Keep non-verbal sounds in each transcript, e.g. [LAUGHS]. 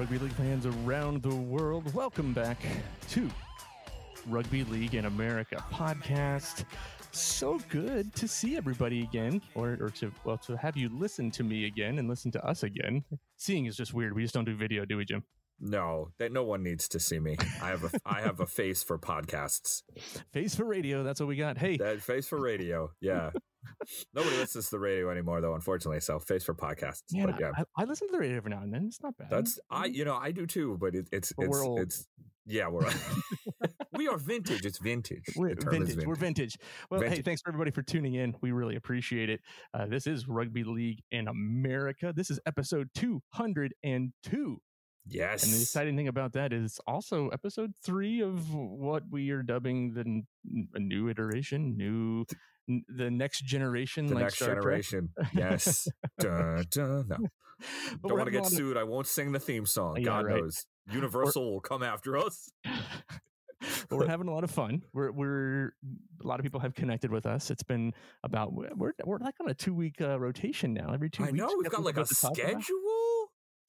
Rugby league fans around the world, welcome back to Rugby League in America podcast. So good to see everybody again, or, or to well to have you listen to me again and listen to us again. Seeing is just weird. We just don't do video, do we, Jim? No, that no one needs to see me. I have a I have a face for podcasts. Face for radio. That's what we got. Hey, That face for radio. Yeah. Nobody listens to the radio anymore, though. Unfortunately, so face for podcasts. man, but yeah, I, I listen to the radio every now and then. It's not bad. that's I. You know, I do too. But it, it's But it's it's yeah. We're [LAUGHS] we are vintage. It's vintage. We're is vintage. We're vintage. Well, hey, thanks for everybody for tuning in. We really appreciate it. Uh, this is Rugby League in America. This is episode 202. Yes. And the exciting thing about that is also episode three of what we are dubbing the n- a new iteration, new n- the next generation, the like next Star Trek. generation. Yes. [LAUGHS] dun, dun, no. But Don't want to get of- sued. I won't sing the theme song. Yeah, God right. knows. Universal will come after us. [LAUGHS] but we're having a lot of fun. We're we're a lot of people have connected with us. It's been about we're we're like on a two week uh, rotation now. Every two I weeks, know. we We've have got like a schedule.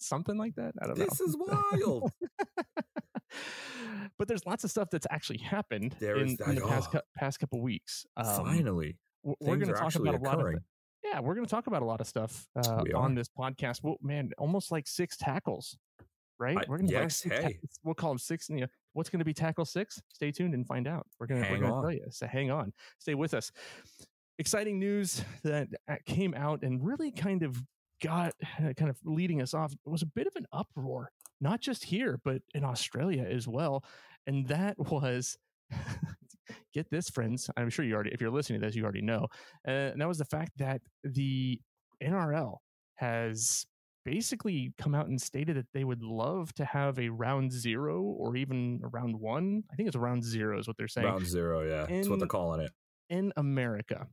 Something like that. I don't This know. This is wild. [LAUGHS] but there's lots of stuff that's actually happened There in, in the past oh. past couple weeks. Um, Finally. we're going to talk about a lot of occurring. yeah, we're going to talk about a lot of stuff uh, on this podcast. Well, man, almost like six tackles, right? I- we're going to yes, like six hey. we'll call them six. You know, what's going to be tackle six? Stay tuned and find out. We're going to tell you. So hang on, stay with us. Exciting news that uh, came out and really kind of got kind of leading us off. It was a bit of an uproar, not just here, but in Australia as well. And that was, [LAUGHS] get this, friends. I'm sure you already, if you're listening to this, you already know. Uh, and that was the fact that the NRL has basically come out and stated that they would love to have a round zero or even a round one. I think it's a round zero is what they're saying Round zero, yeah. That's what they're calling it. in America.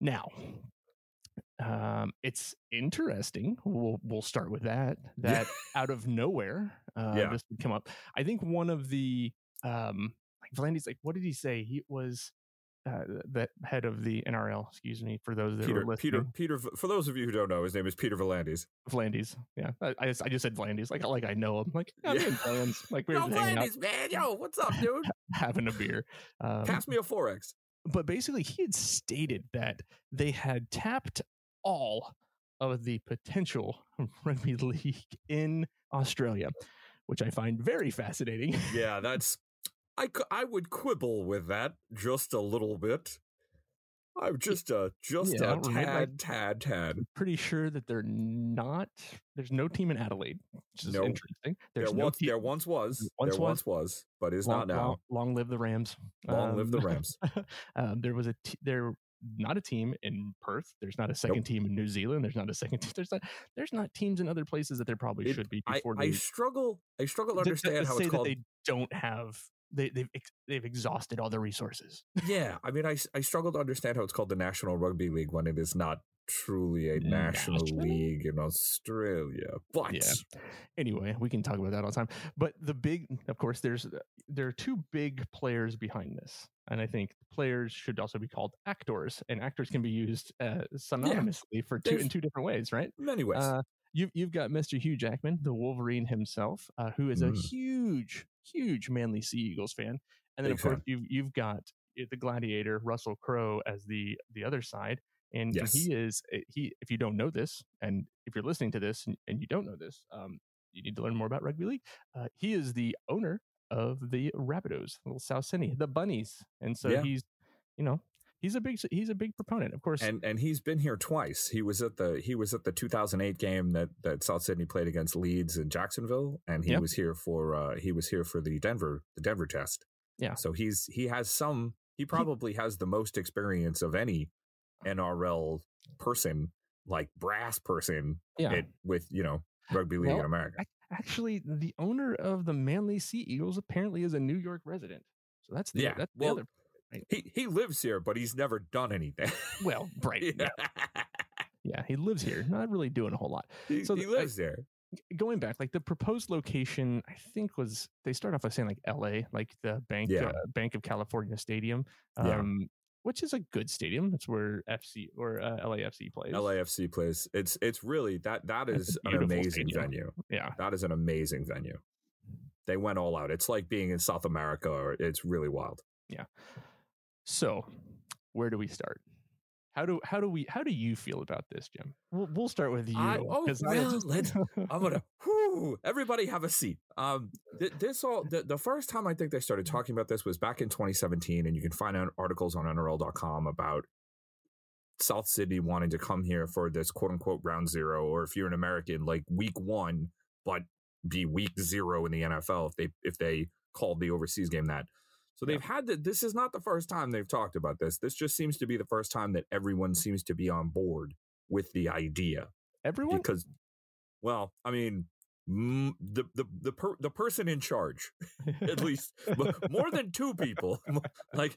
Now, um, it's interesting. We'll we'll start with that. That out of nowhere, uh, Yeah. this would come up. I think one of the um, like V'landys, like what did he say? He was uh, the head of the NRL. Excuse me for those that Peter, Peter, listening. Peter. For those of you who don't know, his name is Peter V'landys. V'landys. Yeah, I, I, just, I just said V'landys. Like like I know him. Like I'm Yeah. in plans. Like we [LAUGHS] we're Yo, just hanging out, V'landys, man. Yo, [LAUGHS] what's up, dude? having a beer. Um, Pass me a XXXX. but basically he had stated that they had tapped all of the potential [LAUGHS] rugby league in Australia, which I find very fascinating. Yeah, [LAUGHS] that's. I, I would quibble with that just a little bit. I'm just a just Yeah, a tad, tad, tad. Pretty sure that they're not. There's no team in Adelaide, which is No. interesting. There's There no once, there once was, Once there was. once was, but is long, not now. Long, long live the Rams. Long live the Um, Rams. [LAUGHS] um, there was a t- there not a team in Perth. There's not a second team in New Zealand. There's not a second. [LAUGHS] Team, there's not. There's not teams in other places that there probably It- should be I, before I struggle. I struggle to to- to- understand to how it's called. they don't have they they've they've exhausted all their resources. [LAUGHS] Yeah, I mean, I I struggle to understand how it's called the National Rugby League when it is not truly a national National? league in Australia. But Yeah. Anyway, we can talk about that all the time. But the big, of course, there's there are two big players behind this, and I think players should also be called actors, and actors can be used uh, synonymously for two in two different ways, right? many ways. Uh, you've you've got Mr. Hugh Jackman, the Wolverine himself, uh, who is a Mm. huge, huge Manly Sea Eagles fan, and then Big of course fan. you've you've got uh, the Gladiator Russell Crowe as the the other side, and Yes. he is uh, he. If you don't know this, and if you're listening to this and, and you don't know this, um, you need to learn more about rugby league. Uh, he is the owner of the Rabbitohs, little South Sydney, the Bunnies, and so Yeah. he's you know. He's a big he's a big proponent, of course. and and he's been here twice. He was at the he was at the 2008 game that that South Sydney played against Leeds in Jacksonville, and he Yep. was here for uh he was here for the Denver the Denver test. Yeah. So he's he has some he probably has the most experience of any NRL person like brass person yeah, it, with you know rugby league Well, in America. Ac- Actually, the owner of the Manly Sea Eagles apparently is a New York resident. So that's the, Yeah, that's the well, other. He he lives here, but he's never done anything. Well, [LAUGHS] right. yeah. yeah, he lives here, not really doing a whole lot. he, So he the- I- lives there. Going back, like the proposed location, I think was they start off by saying like L.A., like the Banc Yeah. uh, Banc of California Stadium, Yeah. um, which is a good stadium. That's where FC or uh, LAFC plays. LAFC plays. It's it's really that that is an amazing stadium. venue. Yeah. That is an amazing venue. They went all out. It's like being in South America. Or it's really wild. Yeah. So, where do we start? How do how do we how do you feel about this, Jim? We'll, we'll start with you. I- oh, well, let's- [LAUGHS] I'm gonna. Whew, everybody have a seat. Um, th- this all the, the first time I think they started talking about this was back in 2017, and you can find out articles on NRL.com about South Sydney wanting to come here for this quote unquote round zero, or if you're an American, like week one, but be week zero in the NFL if they if they called the overseas game that. So they've had that. This is not the first time they've talked about this. This just seems to be the first time that everyone seems to be on board with the idea everyone because well i mean mm, the the the, per, the person in charge at [LAUGHS] least more than two people [LAUGHS] like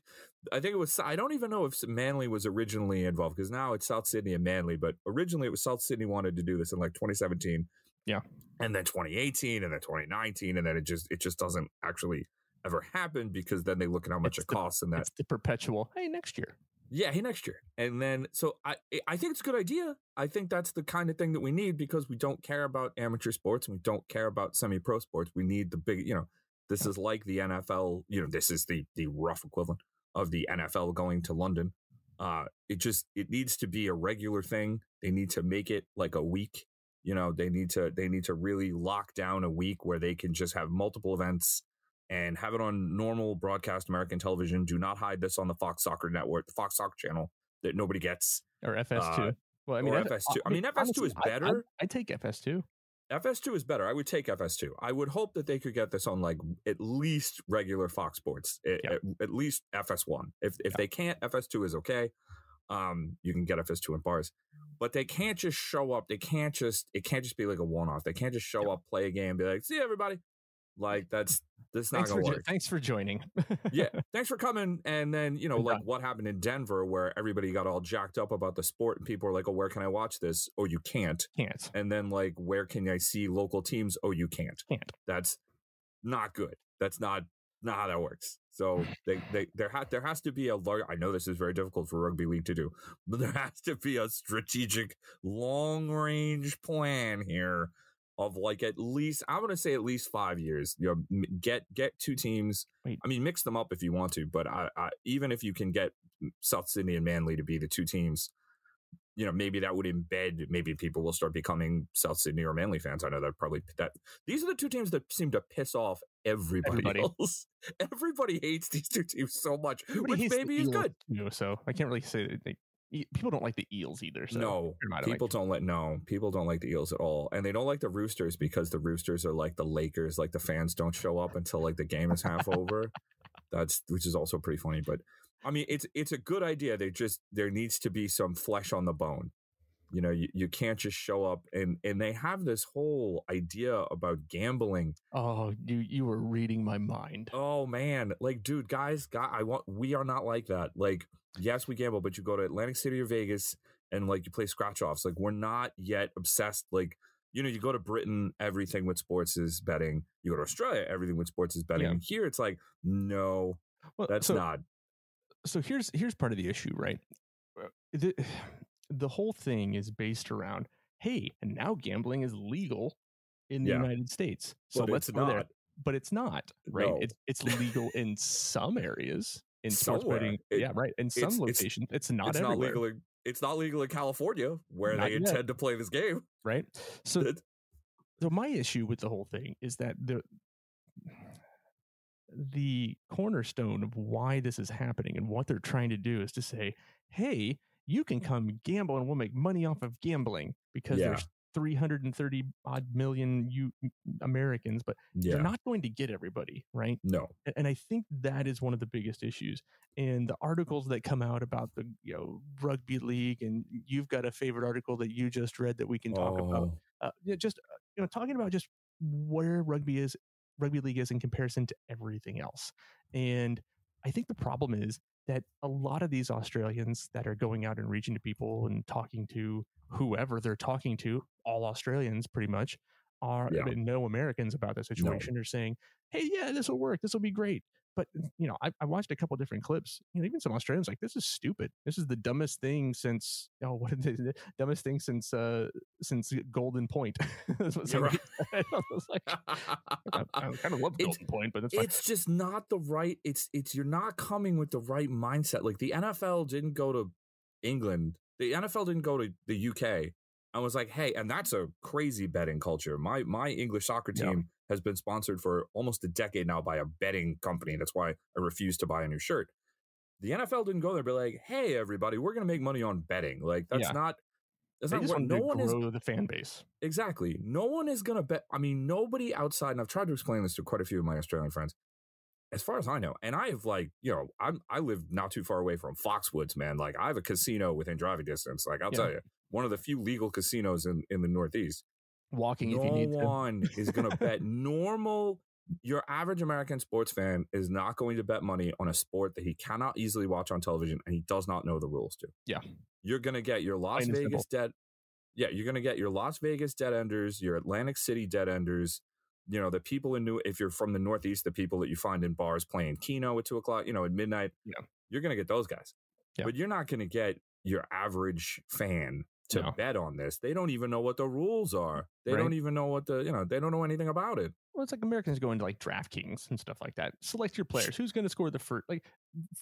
i think it was i don't even know if manly was originally involved because now it's south sydney and manly but originally it was south sydney wanted to do this in like 2017 Yeah. and then 2018 and then 2019 and then it just it just doesn't actually ever happen because then they look at how much It's it the- costs and that it's the perpetual. Hey, next year. Yeah, hey, next year. And then, so I, I think it's a good idea. I think that's the kind of thing that we need because we don't care about amateur sports and we don't care about semi-pro sports. We need the big, you know, this is like the NFL. You know, this is the the rough equivalent of the NFL going to London. Uh, it just it needs to be a regular thing. They need to make it like a week. You know, they need to they need to really lock down a week where they can just have multiple events and have it on normal broadcast American television. Do not hide this on the Fox Soccer Network, the Fox Soccer channel that nobody gets. Or FS2. Uh, well, I mean, or F- FS2. I mean, FS2 honestly, is I- I- better. I, take FS2. FS2 is better. I would take FS2. I would hope that they could get this on like at least regular Fox Sports, at, at, at least FS1. If if they can't, FS2 is okay. Um, you can get FS2 in bars, but they can't just show up. They can't just. It can't just be like a one off. They can't just show up, play a game, be like, "See everybody." Like that's that's not Thanks gonna work. thanks for joining. yeah, [LAUGHS] thanks for coming. And then you know, like what happened in Denver, where everybody got all jacked up about the sport, and people were like, "Oh, where can I watch this?" Oh, you can't. Can't. And then like, where can I see local teams? Oh, you can't. Can't. That's not good. That's not not how that works. So [SIGHS] they they there ha- there has to be a large. I know this is very difficult for rugby league to do, but there has to be a strategic, long range plan here of like at least I'm going to say at least five years. You know, get get two teams. Wait. I mean, mix them up if you want to, but I, I even if you can get South Sydney and Manly to be the two teams. You know, maybe that would embed. Maybe people will start becoming South Sydney or Manly fans. I know that probably that these are the two teams that seem to piss off everybody, Everybody. else. [LAUGHS] Everybody hates these two teams so much, Everybody which maybe is good. too, so I can't really say that they, people don't like the eels either. So no, people like- don't like no, people don't like the Eels at all, and they don't like the Roosters because the Roosters are like the Lakers. Like the fans don't show up until like the game is half over. [LAUGHS] That's which is also pretty funny, but I mean, it's it's a good idea. They just there needs to be some flesh on the bone. You know, you, you can't just show up and and they have this whole idea about gambling Oh, you you were reading my mind. Oh man, like dude, guys, guy, I want we are not like that. Like, yes, we gamble, but you go to Atlantic City or Vegas and like you play scratch offs. Like, we're not yet obsessed. Like, you know, you go to Britain, everything with sports is betting. You go to Australia, everything with sports is betting. Yeah. Here, it's like, no, Well, that's so, not. so here's here's part of the issue, right? Uh, The, [SIGHS] the whole thing is based around, hey, and now gambling is legal in the Yeah. United States. So But let's it's go there. But it's not, right? No. It's it's legal in some areas in sports Somewhere. betting. It- yeah, right. In some it's- it's- locations, it's, not it's everywhere, not legal. In, it's not legal in California where Not they yet. intend to play this game. right? [LAUGHS] So so my issue with the whole thing is that the the cornerstone of why this is happening and what they're trying to do is to say, hey, you can come gamble and we'll make money off of gambling because Yeah. there's 330 odd million you Americans, but yeah, they're not going to get everybody, right? no, And I think that is one of the biggest issues. And the articles that come out about the you know rugby league, and you've got a favorite article that you just read that we can talk about Oh, uh, yeah, just uh, you know talking about just where rugby is rugby league is in comparison to everything else and i think the problem is that a lot of these australians that are going out and reaching to people and talking to whoever they're talking to all australians pretty much are Yeah. no Americans about the situation are saying, "Hey, yeah, this will work. This will be great." But you know, I, I watched a couple different clips. You know, even some Australians like this is stupid. This is the dumbest thing since oh, [LAUGHS] what is? The dumbest thing since uh since Golden Point. [LAUGHS] That's what You're [LAUGHS] said. I was like, I, I kind of love It's- Golden Point, but it's just not the right it's it's you're not coming with the right mindset like the nfl didn't go to england the nfl didn't go to the uk I was like hey and that's a crazy betting culture my my english soccer Yeah. Has been sponsored for almost a decade now by a betting company that's why i refuse to buy a new shirt the nfl didn't go there and be like hey everybody we're going to make money on betting like that's Yeah. not that's They not what no to one is grow the fan base. Exactly. No one is going to bet. I mean, nobody outside, and I've tried to explain this to quite a few of my Australian friends. As far as I know, and I have like, you know, I'm I live not too far away from Foxwoods, man. Like I have a casino within driving distance. Like I'll Yeah. tell you, one of the few legal casinos in in the Northeast. Walking no if you need to. one is going to bet normal. Your average American sports fan is not going to bet money on a sport that he cannot easily watch on television and he does not know the rules to. Yeah. You're going to get your Las Plain Vegas dead. Yeah, you're going to get your Las Vegas dead enders, your Atlantic City dead enders. You know, the people in New, if you're from the Northeast, the people that you find in bars playing Keno at two o'clock, you know, at midnight. Yeah. You're going to get those guys. Yeah. But you're not going to get your average fan to No. bet on this. They don't even know what the rules are. They Right. don't even know what the, you know, they don't know anything about it. Well, it's like Americans going to like DraftKings and stuff like that. Select your players. Who's going to score the first? Like,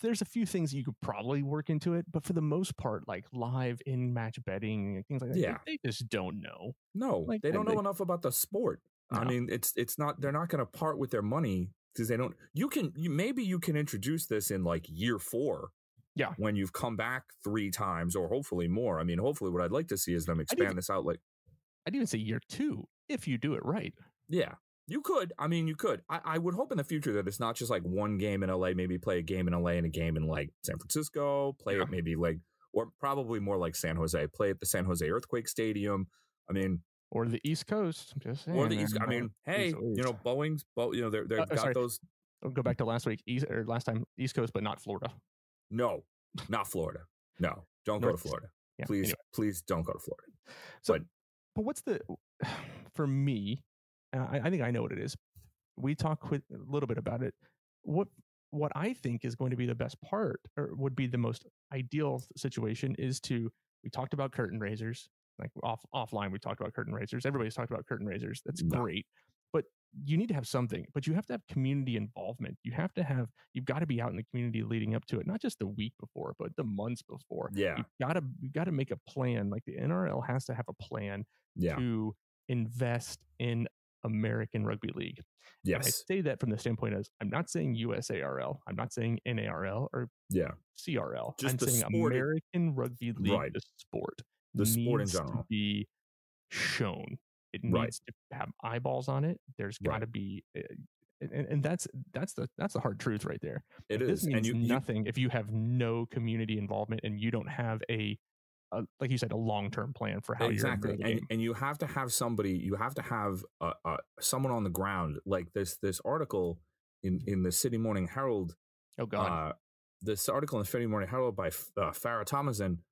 there's a few things you could probably work into it, but for the most part, like live in match betting and things like that, Yeah. they, they just don't know. No, Like, they don't know they- enough about the sport. I mean, it's it's not they're not going to part with their money because they don't. You can you maybe you can introduce this in like year four. Yeah. when you've come back three times or hopefully more. I mean, hopefully, what I'd like to see is them even- expand this out. Like, I'd even say year two if you do it right. yeah, you could. I mean, you could. I, I would hope in the future that it's not just like one game in LA. Maybe play a game in LA and a game in like San Francisco. Play Yeah. it maybe like or probably more like San Jose. Play at the San Jose Earthquake Stadium. I mean, Or the East Coast. I'm just saying. or the East. I mean, hey, East- you know, Boeing's, Bo, you know, they're they've Uh, got sorry. those. I'll go back to last week, East or last time East Coast, but not Florida. No, not Florida. No, don't go to Florida. Yeah, please, anyway. please don't go to Florida. So, But- but what's the [SIGHS] for me? I, I think I know what it is. We talk with a little bit about it. What what I think is going to be the best part, or would be the most ideal situation, is to we talked about curtain raisers. Like off offline, we talked about curtain raisers. Everybody's talked about curtain raisers. That's No. great, but you need to have something. But you have to have community involvement. You have to have. You've got to be out in the community leading up to it, not just the week before, but the months before Yeah, you gotta you gotta make a plan. Like the NRL has to have a plan yeah, to invest in American Rugby League. And I say that from the standpoint as I'm not saying USARL, I'm not saying NARL or yeah. CRL. Just I'm saying sport American Rugby League, Right. the sport, The sport in to general. be shown. It Right. needs to have eyeballs on it. There's got Right. to be, uh, and, and that's that's the that's the hard truth right there. It This is, means and you, you nothing if you have no community involvement and you don't have a, a like you said, a long term plan for how exactly, you're gonna grow the and and you have to have somebody. You have to have uh, uh, someone on the ground. Like this this article in in the Sydney Morning Herald Oh God, Uh, this article in the Sydney Morning Herald by uh, Farah Thomason.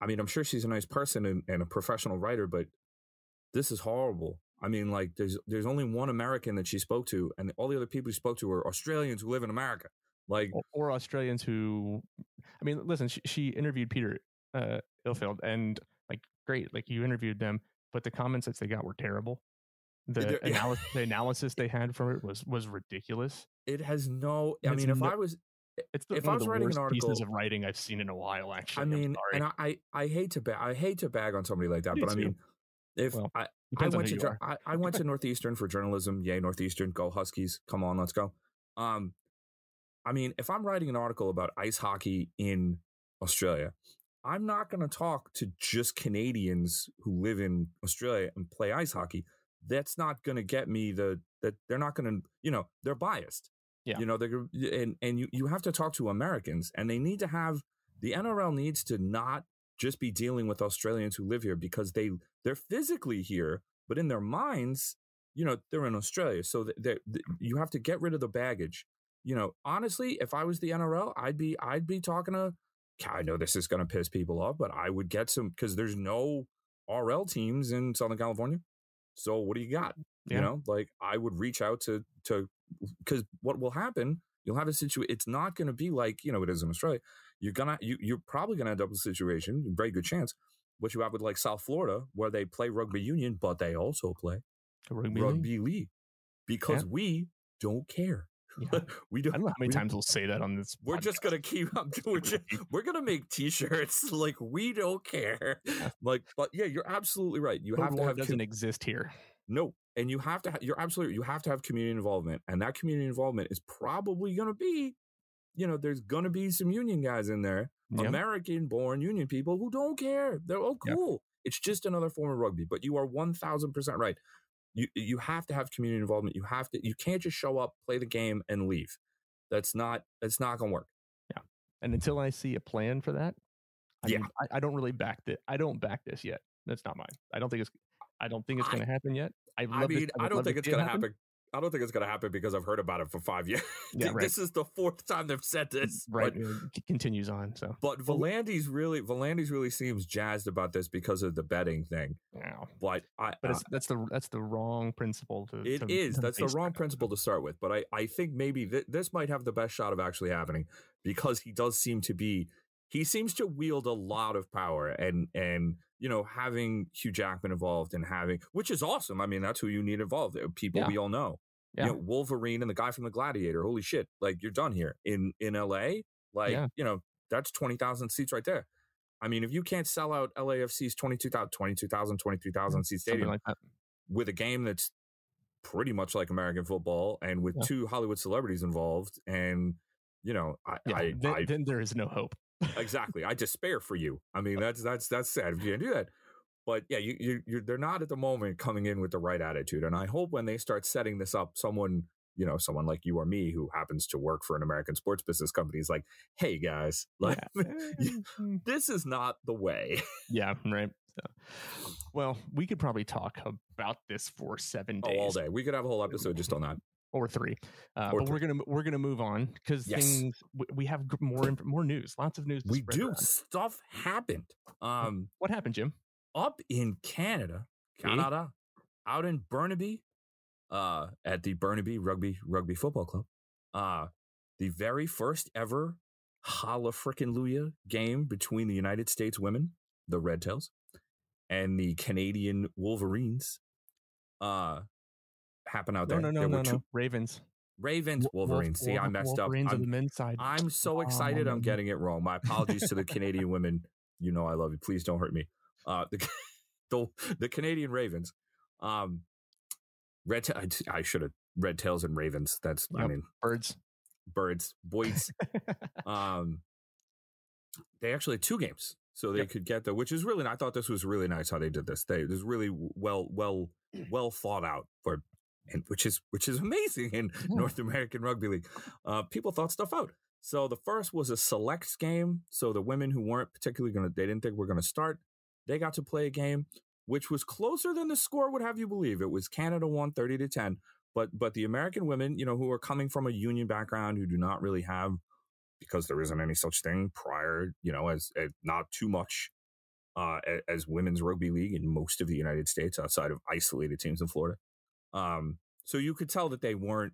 I mean, I'm sure she's a nice person and, and a professional writer, but this is horrible. I mean, like there's there's only one American that she spoke to, and all the other people she spoke to are Australians who live in America. Like, or, or Australians who, I mean, listen, she, she interviewed Peter uh, Illfield, and like, great, like you interviewed them, but the comments that they got were terrible. The, [LAUGHS] yeah. analysis, the analysis they had from it was was ridiculous. it has no. I mean, if I was, It's the, If I was writing an worst pieces of writing I've seen in a while. Actually, I mean, and I, I I hate to bag I hate to bag on somebody like that, Me but I mean, if Well, I, I went to you jour- are. I, I went to Northeastern for journalism. Yay, Northeastern, go Huskies! Come on, let's go. Um, I mean, if I'm writing an article about ice hockey in Australia, I'm not going to talk to just Canadians who live in Australia and play ice hockey. That's not going to get me the that they're not going to you know they're biased. Yeah. you know they're and and you you have to talk to Americans and they need to have the NRL needs to not just be dealing with Australians who live here because they they're physically here, but in their minds, you know, they're in Australia. So that- that you have to get rid of the baggage. You know, honestly, if I was the NRL, I'd be I'd be talking to. I know this is going to piss people off, but I would get some because there's no RL teams in Southern California. So what do you got? Yeah. You know, like I would reach out to to because what will happen? You'll have a situation. It's not going to be like you know it is in Australia. You're gonna you you're probably gonna end up with a situation, very good chance, what you have with like South Florida, where they play rugby union, but they also play Rugby rugby, league. league. because we don't care. Yeah. [LAUGHS] we don't. don't know how many we- times we'll say that on this. We're just gonna keep up [LAUGHS] doing. it. We're gonna make T-shirts [LAUGHS] like we don't care. Like, but yeah, you're absolutely right. You Code have to have doesn't com- exist here. no, and you have to. Ha- you're absolutely. You have to have community involvement, and that community involvement is probably gonna be. You know, there's gonna be some union guys in there, Yeah. American-born union people who don't care. They're oh Yeah. cool. It's just another form of rugby. But you are one thousand percent right. You you have to have community involvement. You have to. You can't just show up, play the game, and leave. That's not. That's not gonna work. Yeah. And until I see a plan for that, I Yeah. mean, I, I don't really back it. I don't back this yet. That's not mine. I don't think it's. I don't think it's going to happen yet. I, I mean, I don't think it's going to happen. I don't think it's going to happen because I've heard about it for five years. [LAUGHS] Yeah, right. This is the fourth time they've said this. Right, But, it continues on. So but V'landys really, V'landys really seems jazzed about this because of the betting thing. wow. But I, But it's, that's the that's the wrong principle to. it to- is. to That's the wrong principle to start with. But I, I think maybe th- this might have the best shot of actually happening because he does seem to be. He seems to wield a lot of power, and and you know having Hugh Jackman involved and having, which is awesome. I mean, that's who you need involved. People Yeah. we all know. Yeah. you know, Wolverine and the guy from the Gladiator. Holy shit! Like you're done here in in L.A. Like Yeah. you know that's twenty thousand seats right there. I mean, if you can't sell out LAFC's 22,000, 22,000, 23,000 seat stadium like that. with a game that's pretty much like American football and with Yeah. two Hollywood celebrities involved, and you know, I, Yeah, I, then, I then there is no hope. Exactly, I despair for you. I mean, that's that's that's sad if you can't do that. But yeah, you, you you they're not at the moment coming in with the right attitude, and I hope when they start setting this up, someone you know, someone like you or me who happens to work for an American sports business company is like, hey guys, [LAUGHS] like yeah. [LAUGHS] This is not the way. yeah, right. So, well, we could probably talk about this for seven oh, days all day. We could have a whole [LAUGHS] episode just on that. Or three, uh, Or but we're gonna we're gonna move on because Yes. things we, we have more more news, lots of news. To We do. around. Stuff happened. Um, What happened, Jim? up in Canada. Canada, out in Burnaby, uh, at the Burnaby Rugby Rugby Football Club, uh, the very first ever Holla Frickin' Luya game between the United States women, the Red Tails, and the Canadian Wolverines, uh, happened out No, there. no, no, There no, were no. two- Ravens. Ravens, Wolf- Wolverines. See, I messed Wolverines up. on the I'm, men's side. I'm so excited. I'm Um, getting it wrong. My apologies to the Canadian women. You know I love you. Please don't hurt me. Uh, the [LAUGHS] the, the Canadian Ravens. Um, red. Ta- I, I should have red tails and ravens. That's I mean Birds. birds, boys. [LAUGHS] um, they actually had two games, so they Yep. could get the. Which is really. I thought this was really nice how they did this. They it was really well well well thought out for. And which is which is amazing in [LAUGHS] Yeah. North American Rugby League. Uh, people thought stuff out. So the first was a selects game. So the women who weren't particularly going to, they didn't think we're going to start. They got to play a game, which was closer than the score would have you believe. It was Canada won 30 to 10. But, but the American women, you know, who are coming from a union background, who do not really have, because there isn't any such thing prior, you know, as, as not too much uh, a- as women's rugby league in most of the United States outside of isolated teams in Florida. Um, so you could tell that they weren't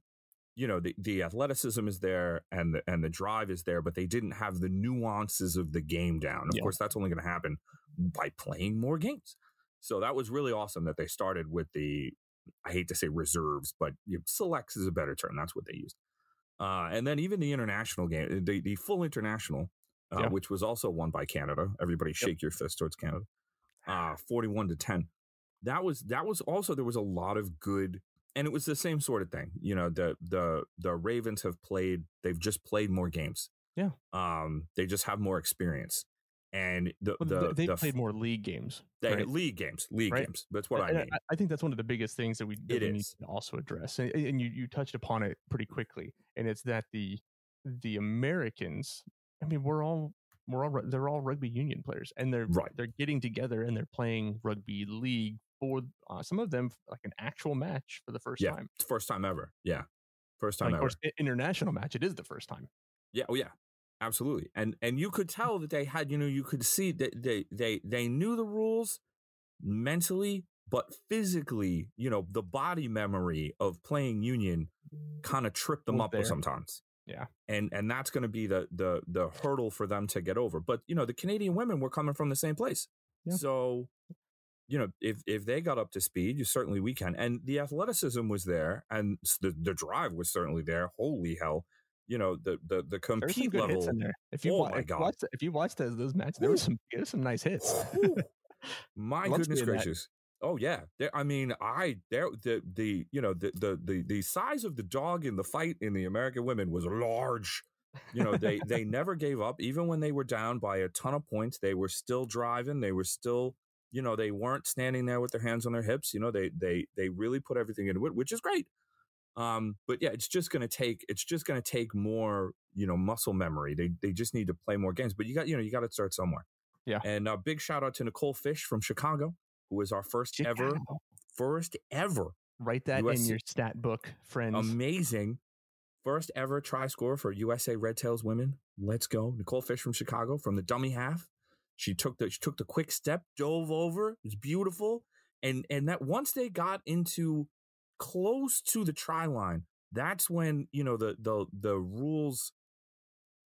you know the, the athleticism is there and the and the drive is there but they didn't have the nuances of the game down. Of Yeah. course that's only going to happen by playing more games. So that was really awesome that they started with the i hate to say reserves but you know, selects is a better term. That's what they used. Uh, and then even the international game the, the full international uh, Yeah. which was also won by canada. Everybody shake your fist towards canada. Uh, [SIGHS] 41 to 10 that was that was also there was a lot of good and it was the same sort of thing. You know, the the the Ravens have played; they've just played more games. Yeah. um, they just have more experience, and the Well, the they the played more league games. they, right? league games, league Right. games. That's what I mean. I, I think that's one of the biggest things that we, that we need to also address, and, and you you touched upon it pretty quickly, and it's that the the Americans. I mean, we're all we're all they're all rugby union players, and they're Right. they're getting together and they're playing rugby league for uh, some of them like an actual match for the first Yeah, time. First time ever. Yeah, first time Like, of ever. course, international match. It is the first time. Yeah, oh yeah, absolutely. And and you could tell that they had, you know, you could see that they they they knew the rules mentally, but physically, you know, the body memory of playing Union kind of tripped them up there. sometimes. Yeah. And and that's going to be the the the hurdle for them to get over. But you know, the Canadian women were coming from the same place. Yeah. So, you know, if if they got up to speed, you certainly we can. And the athleticism was there and the the drive was certainly there. Holy hell. You know, the the the compete level. If you Oh wa- my if you God. watched if you watched those, those matches, there was some there's some nice hits. [LAUGHS] My goodness seeing that. gracious. Oh yeah. There, I mean, I there the the you know the, the the the size of the dog in the fight in the American women was large. You know, they they [LAUGHS] never gave up even when they were down by a ton of points. They were still driving. They were still, you know, they weren't standing there with their hands on their hips. You know, they they they really put everything into it, which is great. Um, but yeah, it's just going to take it's just going to take more, you know, muscle memory. They they just need to play more games. But you got you know you got to start somewhere. Yeah. And a big shout out to Nicole Fish from Chicago, who was our first ever Chicago. first ever Write that in your stat book, friends. amazing first ever try score for USA Red Tails women. Let's go. Nicole Fish from Chicago from the dummy half. She took the she took the quick step, dove over. It was beautiful. And and that once they got into close to the try line, that's when, you know, the the the rules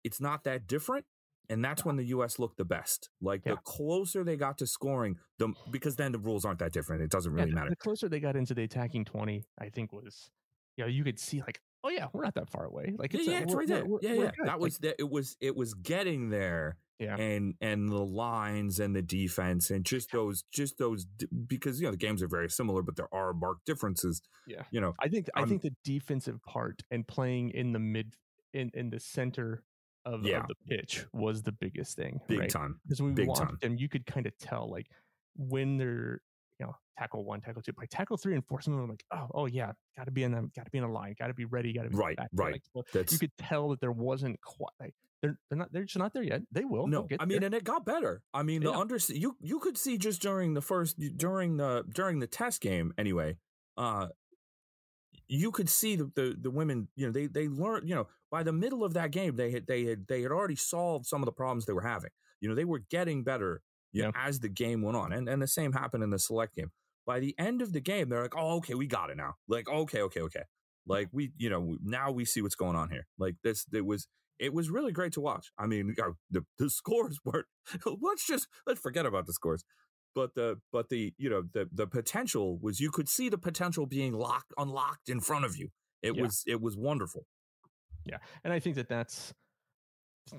it's not that different. And that's when the US looked the best. Like Yeah. the closer they got to scoring, the because then the rules aren't that different. It doesn't Yeah, really the- matter. The closer they got into the attacking twenty, I think was, you know, you could see like, oh yeah, we're not that far away. Like Yeah, it's, a- yeah, it's right there. yeah, yeah. That Like, was that. It was it was getting there, Yeah. and and the lines and the defense and just those just those because you know the games are very similar, but there are marked differences. Yeah. You know, I think I I'm- think the defensive part and playing in the mid in in the center of, Yeah. of the pitch was the biggest thing. big right? time. because when we Big watched time. them, you could kind of tell like when they're you know tackle one, tackle two, by tackle three and four, some of them like oh oh yeah, got to be in them, got to be in a line, got to be ready, got to be Right, back right. Like, so you could tell that there wasn't quite like they're they're not they're just not there yet. They will. No. I mean, there. and it got better. I mean, the Yeah. under you you could see just during the first during the during the test game anyway. Uh, you could see the, the the women you know they they learned you know by the middle of that game they had they had they had already solved some of the problems they were having you know they were getting better you know, as the game went on and and the same happened in the select game. By the end of the game they're like oh okay we got it now. Like okay okay okay. Like we you know now we see what's going on here. Like this it was it was really great to watch. I mean the, the [LAUGHS] scores weren't let's just let's forget about the scores. But the but the you know the the potential was you could see the potential being locked unlocked in front of you. It Yeah. was it was wonderful. Yeah, and I think that that's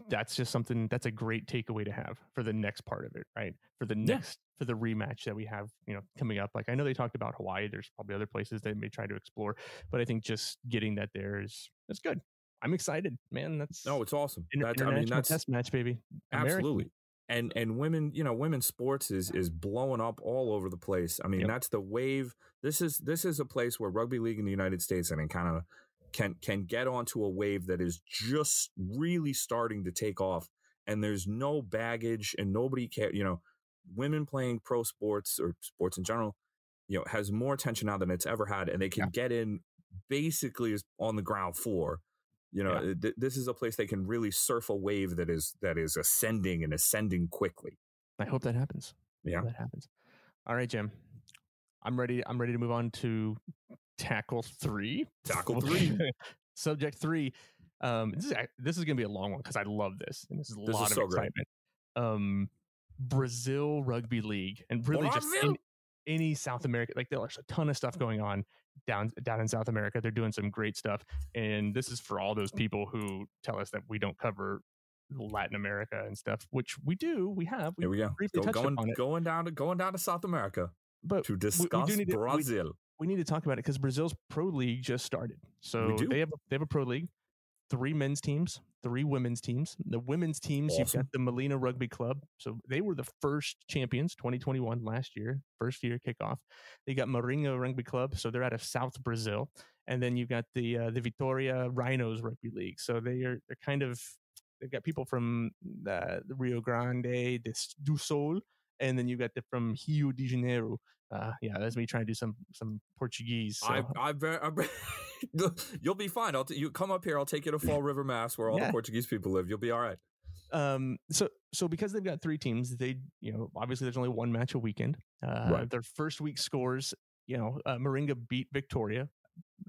that's just something that's a great takeaway to have for the next part of it, right? For the Yeah. next for the rematch that we have, you know, coming up. Like I know they talked about Hawaii. There's probably other places they may try to explore, but I think just getting that there is that's good. I'm excited, man. That's no it's awesome that's, i mean international that's test match, baby. American- absolutely and and women you know women's sports is is blowing up all over the place i mean Yep. that's the wave this is this is a place where rugby league in the united states and in canada can can get onto a wave that is just really starting to take off and there's no baggage and nobody care you know women playing pro sports or sports in general you know has more attention now than it's ever had and they can get in basically is on the ground floor you know Yeah. Uh, th- this is a place they can really surf a wave that is that is ascending and ascending quickly I hope that happens. Yeah. that happens. All right, Jim. I'm ready. I'm ready to move on to tackle three. Tackle [LAUGHS] three. Subject three. Um, this is this is gonna be a long one because I love this and this is a This is lot of so great. excitement. Um, Brazil Rugby League and really just in, any South America. Like there's a ton of stuff going on down down in South America. They're doing some great stuff, and this is for all those people who tell us that we don't cover Latin America and stuff, which we do. We have. We here we go Go- going going down to going down to south america but to we- we discuss do need to- we- need to talk about it because Brazil's pro league just started. So they have they have a pro league, three men's teams, three women's teams. The women's teams, you've got the Molina Rugby Club. So they were the first champions, 2021 last year, first year kickoff. They got Marinho Rugby Club, so they're out of South Brazil, and then you've got the uh, the Vitoria Rhinos Rugby League. So they are they're kind of they've got people from uh, the Rio Grande de, do Sul, and then you've got the from Rio de Janeiro. Uh, yeah, that's me trying to do some some Portuguese. So. [LAUGHS] I, I, I [LAUGHS] you'll be fine. I'll t- you come up here. I'll take you to [LAUGHS] Fall River, Mass, where all Yeah. the Portuguese people live. You'll be all right. um so so because they've got three teams they you know obviously there's only one match a weekend Uh, Right. Their first week scores, you know, uh, Moringa beat Victoria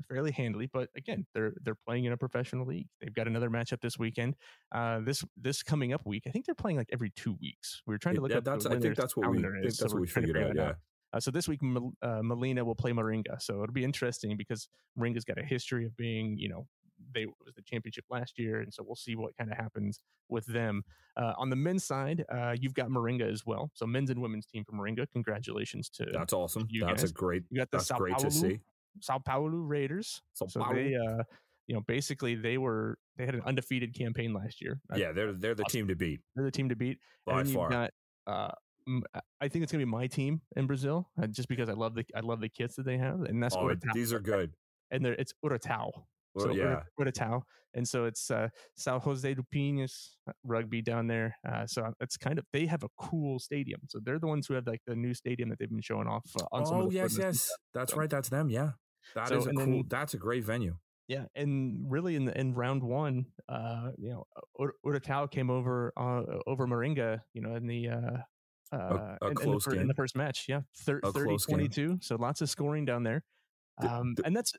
fairly handily, but again, they're they're playing in a professional league. They've got another matchup this weekend. Uh, this this coming up week, I think they're playing like every two weeks. We were trying to look yeah, up. that's I think that's what we think that's what we figured out. Yeah. Uh, so this week, Mel- uh, Molina will play Moringa. So it'll be interesting because Moringa's got a history of being, you know, they was the championship last year, and so we'll see what kind of happens with them. Uh, on the men's side, uh, you've got Moringa as well. So men's and women's team for Moringa. Congratulations to That's awesome. you That's guys. a great. you got the That's Sao great Paulo, to see. Sao Paulo Raiders. So, So they, uh, you know, basically they were they had an undefeated campaign last year. Yeah, they're they're the team to beat they're the team to beat. by and far. got uh, I think it's gonna be my team in Brazil, uh, just because I love the I love the kits that they have, and that's oh, Uratau. these are good. and they're it's Uratau. Well, so yeah, Uratau, and so it's uh, Sao Jose do Pinhas rugby down there. Uh, so it's kind of they have a cool stadium. So they're the ones who have like the new stadium that they've been showing off uh, on some of Oh the yes, yes, that's So- right. That's them. Yeah, that is So, a cool. then- that's a great venue. Yeah, and really in the in round one, uh, you know, Ur- Uratau came over uh, over Moringa, you know, in the uh, uh, a in, in the close fir- in the first match. Yeah, Thir- 30 close game. 22. So lots of scoring down there, um, the- and that's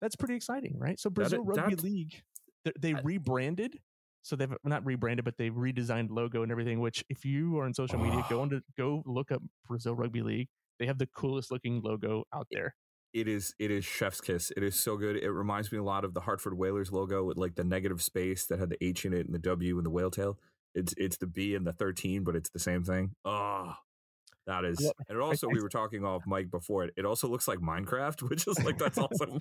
that's pretty exciting, right? So Brazil i- Rugby that- League, they, they I- rebranded. So they've not rebranded, but they've redesigned logo and everything. Which, if you are on social media, go on to go look up Brazil Rugby League. They have the coolest looking logo out there. It is. It is chef's kiss. It is so good. It reminds me a lot of the Hartford Whalers logo with like the negative space that had the H in it and the W and the whale tail. It's it's the B and the thirteen, but it's the same thing. Oh, that is. [LAUGHS] And it also, we were talking off [LAUGHS] mic before it. It also looks like Minecraft, [LAUGHS] which is like that's awesome.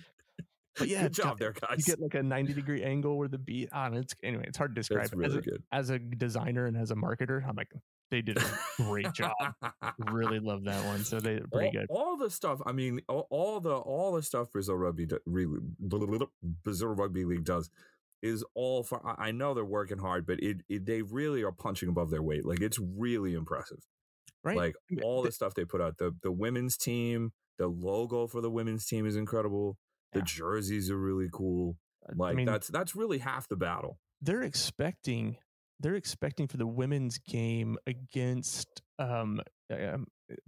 But yeah, good job there, guys. you get like a 90 degree angle where the beat ah, on it's anyway it's hard to describe That's as, really a, good. as a designer and as a marketer i'm like they did a great job really love that one so they pretty all, good all the stuff. I mean, all, all the all the stuff Brazil Rugby really, Brazil Rugby League does is all for. I know they're working hard, but it, it they really are punching above their weight. Like it's really impressive. right Like all the- the stuff they put out. The the women's team, the logo for the women's team is incredible. The Yeah. jerseys are really cool. Like i mean that's that's really half the battle. they're expecting they're expecting for the women's game against um, um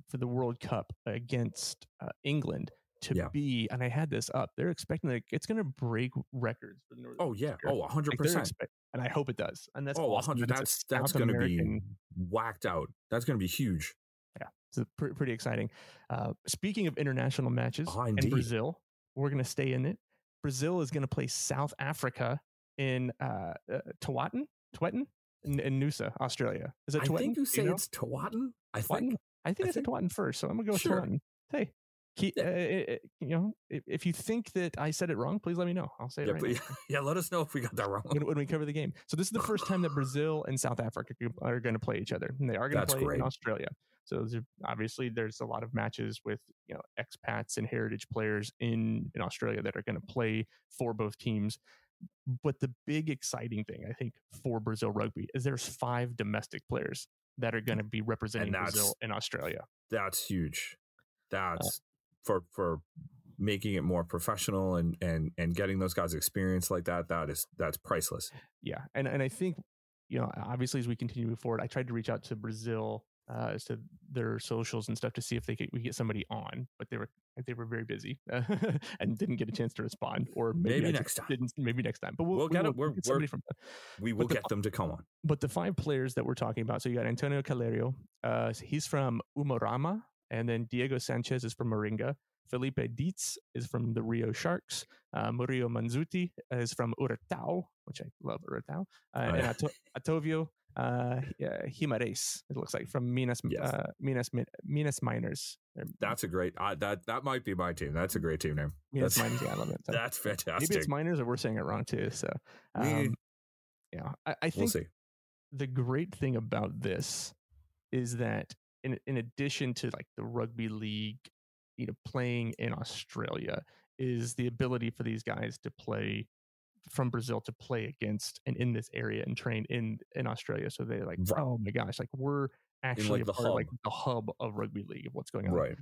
for the world cup against uh, england to Yeah. be and i had this up they're expecting like it's going to break records for the Northern Oh yeah. Hemisphere. Oh, hundred Like, they're percent. and i hope it does and that's Oh, awesome 100. that That's that's going to be whacked out. That's going to be huge. Yeah it's pre- pretty exciting. Uh, speaking of international matches Ah, in. Brazil, we're going to stay in it. Brazil is going to play South Africa in uh, uh, Tewatin, Twetten, in, in Noosa, Australia. Is it I think you say know? it's Tewatin. I think. I think I think- Tewatin first, so I'm going to go with Sure. Tewatin. Hey, keep, uh, uh, uh, you know, if, you think that I said it wrong, please let me know. I'll say it Yeah, right now. [LAUGHS] yeah, let us know if we got that wrong. When, when we cover the game. So this is the first time that [LAUGHS] Brazil and South Africa are going to play each other, and they are going to play great. in Australia. So obviously, there's a lot of matches with you know expats and heritage players in in Australia that are going to play for both teams. But the big exciting thing, I think, for Brazil rugby is there's five domestic players that are going to be representing Brazil in Australia. That's huge. That's for for making it more professional and and and getting those guys experience like that. That is that's priceless. Yeah, and and I think you know obviously as we continue to move forward, I tried to reach out to Brazil uh, as to their socials and stuff to see if they could we get somebody on, but they were they were very busy [LAUGHS] and didn't get a chance to respond. Or maybe, Maybe next time. Didn't maybe next time. But we'll, We'll we get it. We're- we'll get somebody we're- from. We will the get them to come on. But the five players that we're talking about, so you got Antonio Calerio, uh, he's from Umuarama, and then Diego Sanchez is from Moringa. Felipe Dietz is from the Rio Sharks. Uh, Murillo Manzuti is from Uratau, which I love Uratau. Uh, Oh, and. Ato- Atovio uh, uh, Jimares, it looks like, from Minas, Yes. uh, Minas, Minas Miners. That's a great. I that that might be my team. That's a great team name. Minas that's- Miners, yeah, I love [LAUGHS] That's fantastic. maybe it's Miners or we're saying it wrong too. So, um, yeah, I, I we'll think see. the great thing about this is that in in addition to like the rugby league, you know, playing in Australia is the ability for these guys to play from Brazil to play against and in this area and train in in Australia. So they're like, Right. oh my gosh, like we're actually a the part of, like hub. the hub of rugby league of what's going on. Right.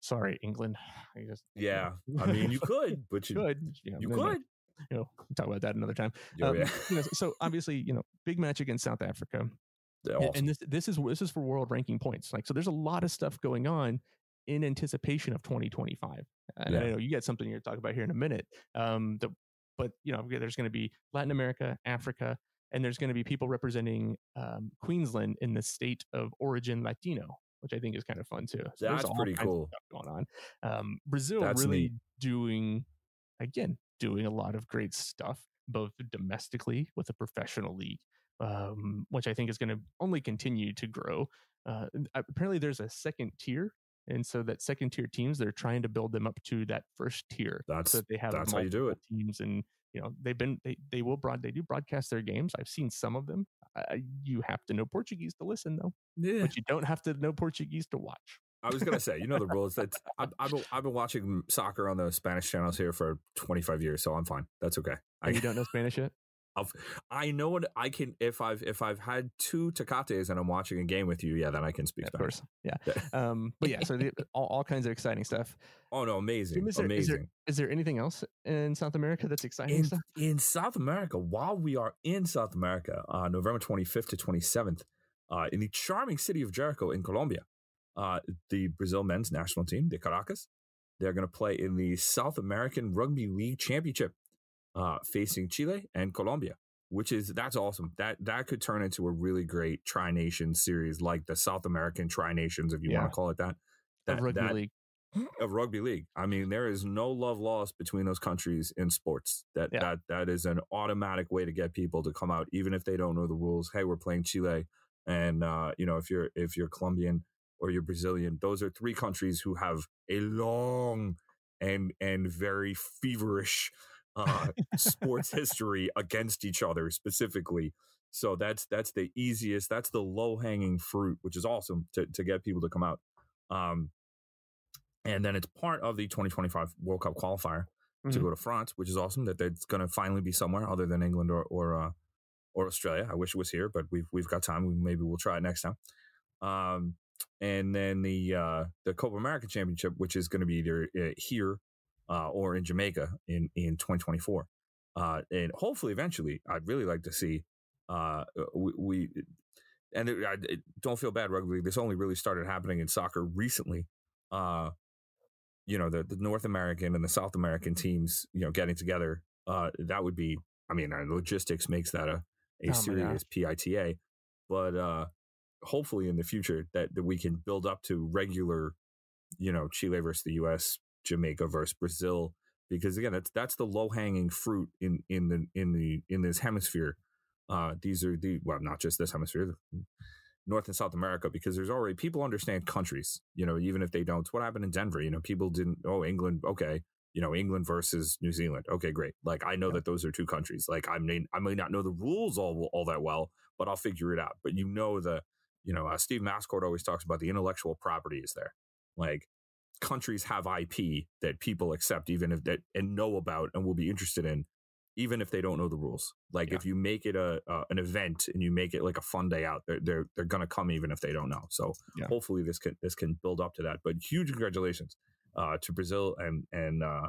Sorry, England. [SIGHS] I just Yeah. I mean, you could, but you could. You, know, you could. You know, talk about that another time. Oh, Um, yeah. you know, so obviously, you know, big match against South Africa. Awesome. and this this is this is for world ranking points. Like so, there's a lot of stuff going on in anticipation of 2025. And Yeah. I know you got something you're to talk about here in a minute. Um, the, but you know, there's going to be Latin America, Africa, and there's going to be people representing um, Queensland in the state of origin Latino, which I think is kind of fun too. So That's pretty cool. going on. Um, Brazil That's really neat. doing again doing a lot of great stuff both domestically with a professional league um, which i think is going to only continue to grow uh, apparently there's a second tier and so that second tier teams they're trying to build them up to that first tier That's so that they have that's how you do multiple teams and you know they've been they, they will broad they do broadcast their games i've seen some of them uh, you have to know portuguese to listen though yeah. but you don't have to know portuguese to watch I was gonna say, you know the rules. That I've, I've been I've been watching soccer on the Spanish channels here for 25 years, so I'm fine. That's okay. and you don't know spanish yet I know what I can if I've if I've had two tecates and I'm watching a game with you, yeah, then I can speak of Spanish. course yeah [LAUGHS] um but yeah so the, [LAUGHS] all, all kinds of exciting stuff Oh no, amazing, is there, is, amazing. there, is there anything else in south america that's exciting in, in South America, while we are in South America, uh, November 25th to 27th, uh, in the charming city of Jericho in Colombia, uh, the Brazil men's national team, the Caracas, they're going to play in the South American Rugby League Championship, uh, facing Chile and Colombia. Which is that's awesome. That that could turn into a really great tri nation series, like the South American tri nations, if you Yeah. want to call it that. of That, rugby that, league of rugby league. I mean, there is no love lost between those countries in sports. That Yeah. that that is an automatic way to get people to come out, even if they don't know the rules. Hey, we're playing Chile, and uh, you know if you're if you're Colombian or you're Brazilian, those are three countries who have a long and and very feverish uh, sports history against each other specifically. So that's that's the easiest. That's the low hanging fruit, which is awesome to to get people to come out. Um, and then it's part of the 2025 World Cup qualifier to Mhm. go to France, which is awesome that it's going to finally be somewhere other than England or or uh, or Australia. I wish it was here, but we've we've got time. We, maybe we'll try it next time. Um, and then the uh, the Copa America Championship, which is going to be either uh, here uh, or in Jamaica in in 2024. Uh, and hopefully, eventually, I'd really like to see uh, we, we and it, I, it, don't feel bad, rugby league. This only really started happening in soccer recently. Uh, you know, the, the North American and the South American teams, you know, getting together. Uh, that would be, I mean, uh, logistics makes that a, Oh a my serious PITA, but uh, hopefully in the future that, that we can build up to regular, you know, Chile versus the U.S., Jamaica versus Brazil, because again, that's that's the low hanging fruit in in the in the in this hemisphere. Uh, these are the well, not just this hemisphere, North and South America, because there's already people understand countries. You know, even if they don't. What happened in Denver? You know, people didn't. Oh, England. Okay, you know, England versus New Zealand. Okay, great. Like I know Yeah. that those are two countries. Like I may I may not know the rules all all that well, but I'll figure it out. But you know the, you know, uh, Steve Mascord always talks about the intellectual property is there. Like countries have IP that people accept, even if that and know about and will be interested in, even if they don't know the rules. Like Yeah. if you make it a uh, an event and you make it like a fun day out, they're they're, they're gonna come even if they don't know. So Yeah. hopefully this can this can build up to that. But huge congratulations uh, to Brazil and and uh,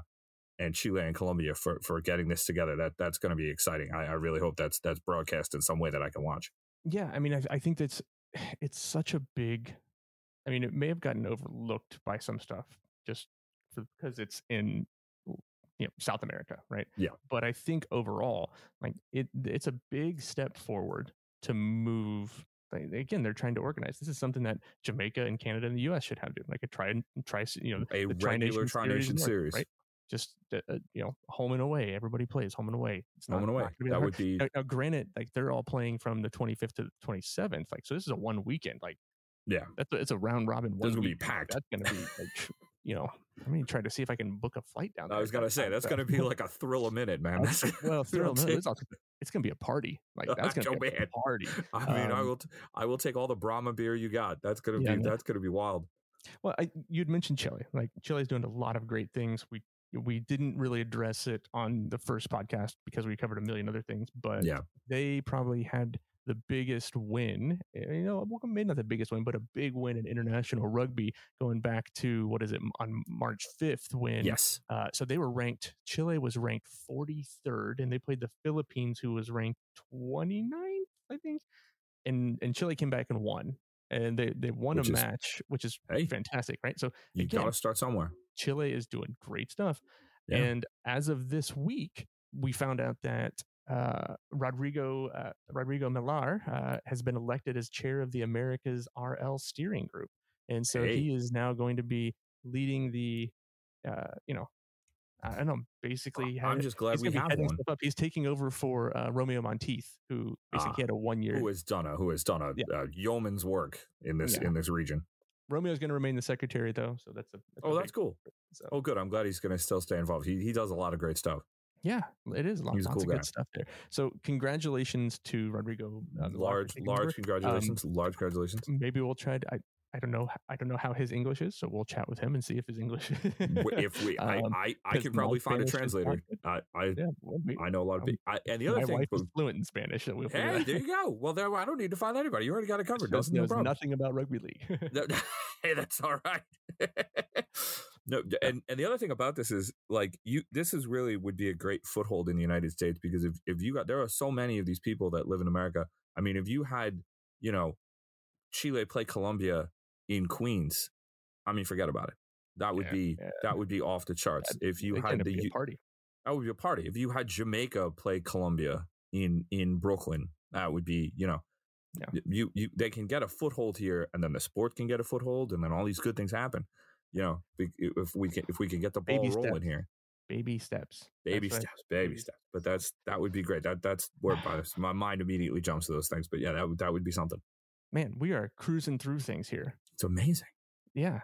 and Chile and Colombia for for getting this together. That that's going to be exciting. I, I really hope that's that's broadcast in some way that I can watch. yeah i mean I, I think that's [SIGHS] it's such a big i mean it may have gotten overlooked by some stuff just for, because it's in you know south america right Yeah. but i think overall like it it's a big step forward to move like, again they're trying to organize this is something that jamaica and canada and the us should have to like a try and try you know A regular Tri-Nation Tri-Nation series. right just uh, uh, you know home and away everybody plays home and away it's not, Home and away. not That hard. would be now, now, granted, like they're all playing from the 25th to the 27th. Like, so this is a one weekend. Like, yeah. that's a, it's a round robin. Is gonna be packed. That's gonna be like, you know, I'm gonna try to see if I can book a flight down there. I was gonna say that's going to be like a thrill a minute, man. That's, well, [LAUGHS] thrill, no, it. it's, also, it's gonna be a party. Like [LAUGHS] that's gonna Oh, be a party. I mean, I Um, will t- I will take all the Brahma beer you got. That's gonna Yeah, be that's gonna be wild. Well, I, you'd mentioned Chile. Like Chile's doing a lot of great things. We we didn't really address it on the first podcast because we covered a million other things, but Yeah. they probably had the biggest win. eh, You know, maybe not the biggest win, but a big win in international rugby going back to what is it on March fifth when Yes. uh, so they were ranked. Chile was ranked 43rd, and they played the Philippines, who was ranked 29th, I think. and and Chile came back and won, and they they won Which a is- match, which is Hey. fantastic, right? So You again, gotta start somewhere. Chile is doing great stuff. Yeah. And as of this week, we found out that uh, Rodrigo uh, Rodrigo Millar uh, has been elected as chair of the Americas RL steering group, and so Hey. he is now going to be leading the, uh, you know, I don't know, basically. I'm had- just glad he's we have one stuff Up. He's taking over for uh, Romeo Monteith, who basically Ah, had a one year. who has done a who has done a, Yeah. uh yeoman's work in this Yeah. in this region. Romeo's going to remain the secretary, though, so that's a. That's Oh, big- that's cool. so- Oh, good. I'm glad he's going to still stay involved. He he does a lot of great stuff. Yeah, it is. Lots, a lots cool of guy. good stuff there. So, congratulations to Rodrigo. uh, large large congratulations. large congratulations. Maybe we'll try. To, I I don't know. I don't know how his English is, so we'll chat with him and see if his English. [LAUGHS] If we, I, Um, I, I could probably find a Spanish is not translator. I, I, yeah, well, we, I know a lot of um, people. I, and the other my thing, wife is was, fluent in Spanish, so we'll hey, there you go. Well, there, I don't need to find anybody. You already got it covered. Knows, No, no knows problem. nothing about rugby league. [LAUGHS] Hey, that's all right. [LAUGHS] no, and and the other thing about this is like you, this is really would be a great foothold in the United States because if if you got there are so many of these people that live in America. I mean, if you had you know Chile play Colombia in Queens, I mean, forget about it. That would Yeah, be yeah. that would be off the charts. if you had the be a U- party. that would be a party. If you had Jamaica play Colombia in in Brooklyn, that would be you know, Yeah. you you they can get a foothold here, and then the sport can get a foothold, and then all these good things happen. You know, if we can if we can get the ball Baby rolling steps. here, Baby steps. baby That's steps, baby Baby steps. But that's that would be great. That that's where my- [SIGHS] my mind immediately jumps to those things. But yeah, that would that would be something. Man, we are cruising through things here. It's amazing. Yeah,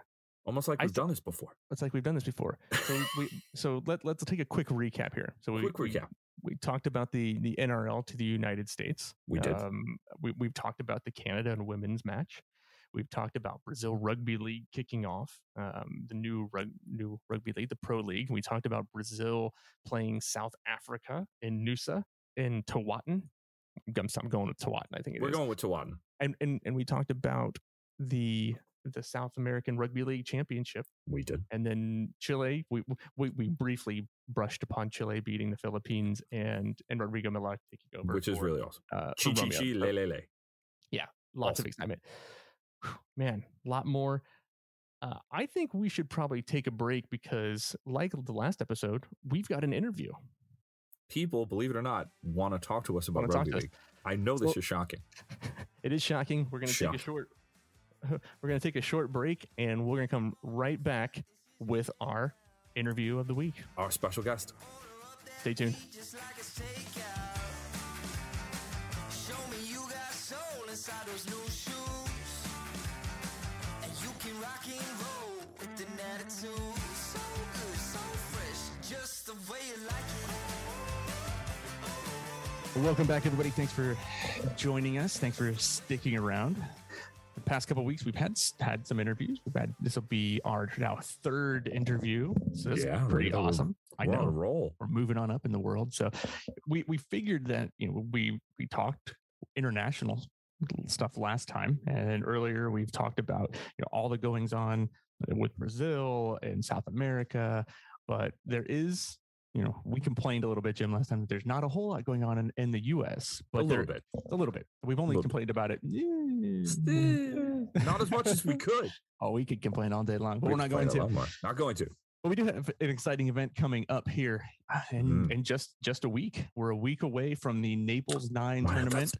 Almost like we've done this before. it's like we've done this before. So we, we so let let's take a quick recap here. So we, Quick we- recap. we talked about the the NRL to the United States. We did. Um, we, we've talked about the Canada and women's match. We've talked about Brazil Rugby League kicking off um, the new rug, new rugby league, the Pro League. We talked about Brazil playing South Africa in Noosa in Tawatin. I'm, I'm going with Tawatin. I think it We're is. going with Tawatin. and, and and we talked about the the South American Rugby League Championship We did. and then Chile. We we, we briefly brushed upon Chile beating the Philippines and and Rodrigo Millar taking over, Which is really awesome. uh, Chi for chi chi le le le. Lots of awesome. excitement. Whew, Man, a lot more. Uh, I think we should probably take a break because, like the last episode, we've got an interview. people, believe it or not, want to talk to us about rugby league. I know this So- is shocking. [LAUGHS] It is shocking. We're going to take a short. [LAUGHS] We're going to take a short break, and we're going to come right back with our interview of the week. Our special guest. Stay tuned. just like a stakeout. Show me you got soul inside those new shoes. Can rock and roll with an attitude. So good, so fresh, just the way you like it. Welcome back, everybody. Thanks for joining us. Thanks for sticking around. The past couple weeks, we've had had some interviews. We've had this will be our now third interview, so that's Yeah, pretty look at awesome. I We're on a know roll. we're moving on up in the world, so we we figured that you know we we talked international stuff last time, and earlier we've talked about you know all the goings on with Brazil and South America, but there is. You know, we complained a little bit, Jim, last time that there's not a whole lot going on in, in the U.S., but a little there, bit. a little bit. We've only Little bit. complained about it. Not as much as we could. [LAUGHS] Oh, we could complain all day long, but We we're not going to. Not going to. But we do have an exciting event coming up here uh, in, Mm. in just just a week. We're a week away from the Naples Nine Wow, tournament,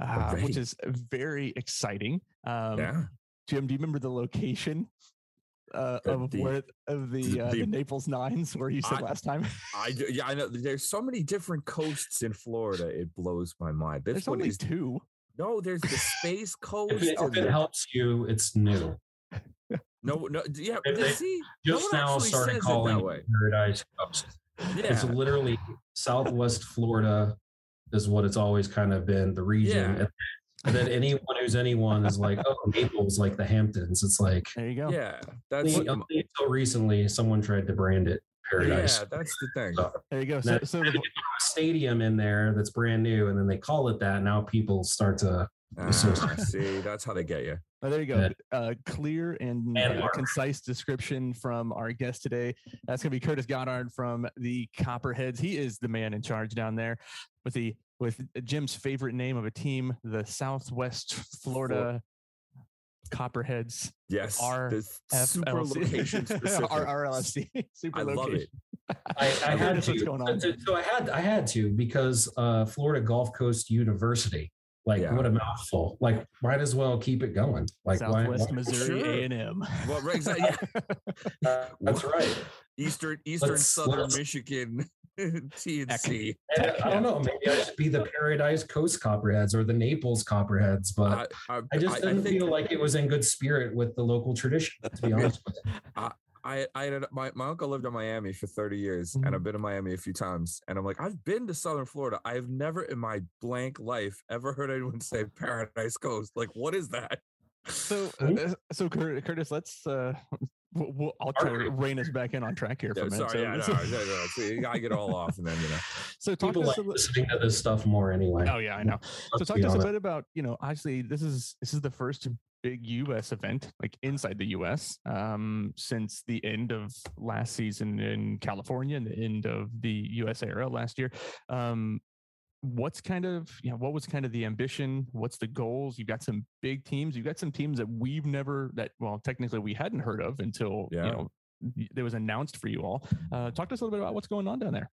uh, which is very exciting. Um, yeah. Jim, do you remember the location uh, of the- where of the, uh, the- the Naples Nines where you said I- last time? I [LAUGHS] do, yeah, I know. There's so many different coasts in Florida. It blows my mind. This There's one only is two. no. There's the Space Coast. If it, if it the- helps you, it's new. No, no. Yeah, they see, Just one now actually started says it calling that it way. Paradise Coast. It's literally Southwest Florida is what it's always kind of been the region. Yeah. And, and then anyone who's anyone is like, oh, Naples, like the Hamptons. It's like There you go. yeah. That's only until recently someone tried to brand it Paradise. yeah. That's the thing. So, There you go. So, so the, if you put a stadium in there that's brand new, and then they call it that. Now people start to Ah, see, that's how they get you. Oh, there you go. Uh, clear and And uh, concise description from our guest today. That's going to be Curtis Goddard from the Copperheads. He is the man in charge down there with the with Jim's favorite name of a team, the Southwest Florida Copperheads. Yes, super location [LAUGHS] specific. RLFC. Super I love it. [LAUGHS] I, I had to. going on? So so I had I had to because uh, Florida Gulf Coast University. Like Yeah. what a mouthful! Like might as well keep it going. Like why- Southwest why- Missouri A and M. Well, right, exactly. yeah. Uh, [LAUGHS] that's right. Eastern Eastern Let's- Southern let's- Michigan [LAUGHS] TNC. And I don't know. Maybe I should be the Paradise Coast Copperheads or the Naples Copperheads, but I, I, I just didn't think feel like it was in good spirit with the local tradition. To be honest with you. I, I had my, my uncle lived in Miami for 30 years Mhm. and I've been in Miami a few times. And I'm like, I've been to Southern Florida. I have never in my blank life ever heard anyone [LAUGHS] say Paradise Coast. Like, what is that? So, Hmm? uh, so Curtis, let's. Uh, we'll, we'll, I'll try to rein us back in on track here [LAUGHS] for Yeah, a minute. sorry, yeah, no, so, no, no, no. See, I get all off and then, you know. [LAUGHS] so talk People to us like a little. listening to this stuff more anyway. Oh yeah, I know. So Let's talk to us a bit about you know obviously this is this is the first big U.S. event like inside the U.S. Um, since the end of last season in California and the end of the U.S. era last year. Um, what's kind of you know what was kind of the ambition? What's the goals? You've got some big teams. You've got some teams that we've never that well technically we hadn't heard of until Yeah. you know it was announced for you all. Uh, talk to us a little bit about what's going on down there.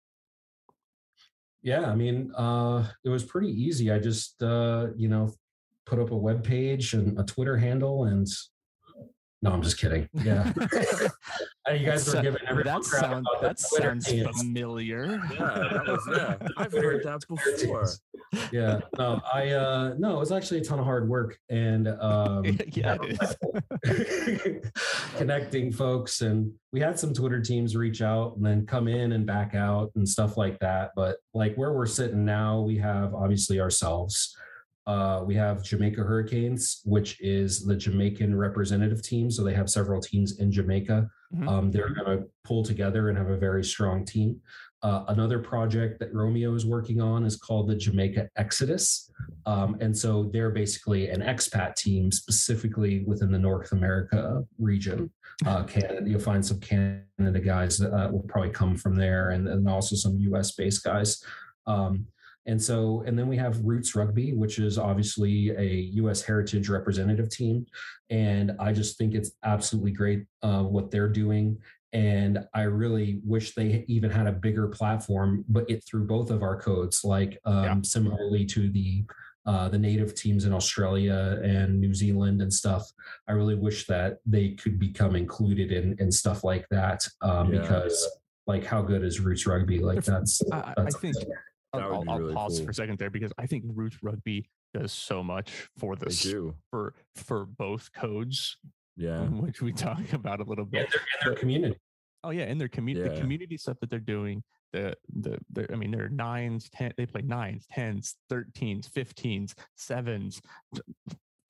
Yeah, I mean, uh, it was pretty easy. I just, uh, you know, put up a web page and a Twitter handle, and no, I'm just kidding. [LAUGHS] Yeah, [LAUGHS] you guys were giving everyone that crap sound, about that sounds teams. familiar. Yeah, that was, yeah. [LAUGHS] I've heard that before. Yeah, no, I, uh, no, it was actually a ton of hard work, and um, yeah, connecting folks and we had some twitter teams reach out and then come in and back out and stuff like that but like where we're sitting now we have obviously ourselves uh, we have jamaica hurricanes which is the jamaican representative team so they have several teams in jamaica Mhm. um, they're going to pull together and have a very strong team uh, another project that romeo is working on is called the jamaica exodus um, and so they're basically an expat team specifically within the North America region. [LAUGHS] Uh, Canada, you'll find some Canada guys that uh, will probably come from there, and, and also some US based guys. Um, and so, and then we have Roots Rugby, which is obviously a US heritage representative team. And I just think it's absolutely great uh, what they're doing. And I really wish they even had a bigger platform, but it through both of our codes, like um, Yeah. similarly to the uh, the native teams in Australia and New Zealand and stuff. I really wish that they could become included in in stuff like that um, Yeah. because like how good is Roots Rugby? Like that's I, I that's think That would I'll, be I'll really pause cool. for a second there because I think Roots Rugby does so much for They this for for both codes, Yeah. [LAUGHS] which we talk [LAUGHS] about a little in bit. their, in their community. Oh yeah, in their community, the community stuff that they're doing. The the the I mean, they're nines, ten. They play nines, tens, thirteens, fifteens, sevens, th-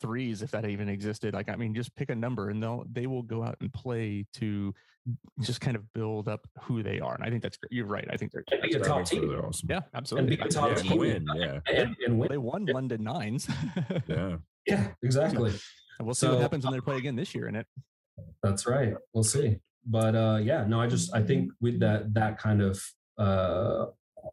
threes, if that even existed. Like I mean, just pick a number, and they'll they will go out and play to just kind of build up who they are. And I think that's great. You're right. I think they're And be a That top makes team. really awesome. yeah, And absolutely. be a top Yeah, team. win. Yeah. [LAUGHS] And, and win. They won London nines. [LAUGHS] Yeah. Yeah, exactly. And we'll see what happens when they play again this year in it. That's right. We'll see. But uh, yeah, no, I just I think with that that kind of uh,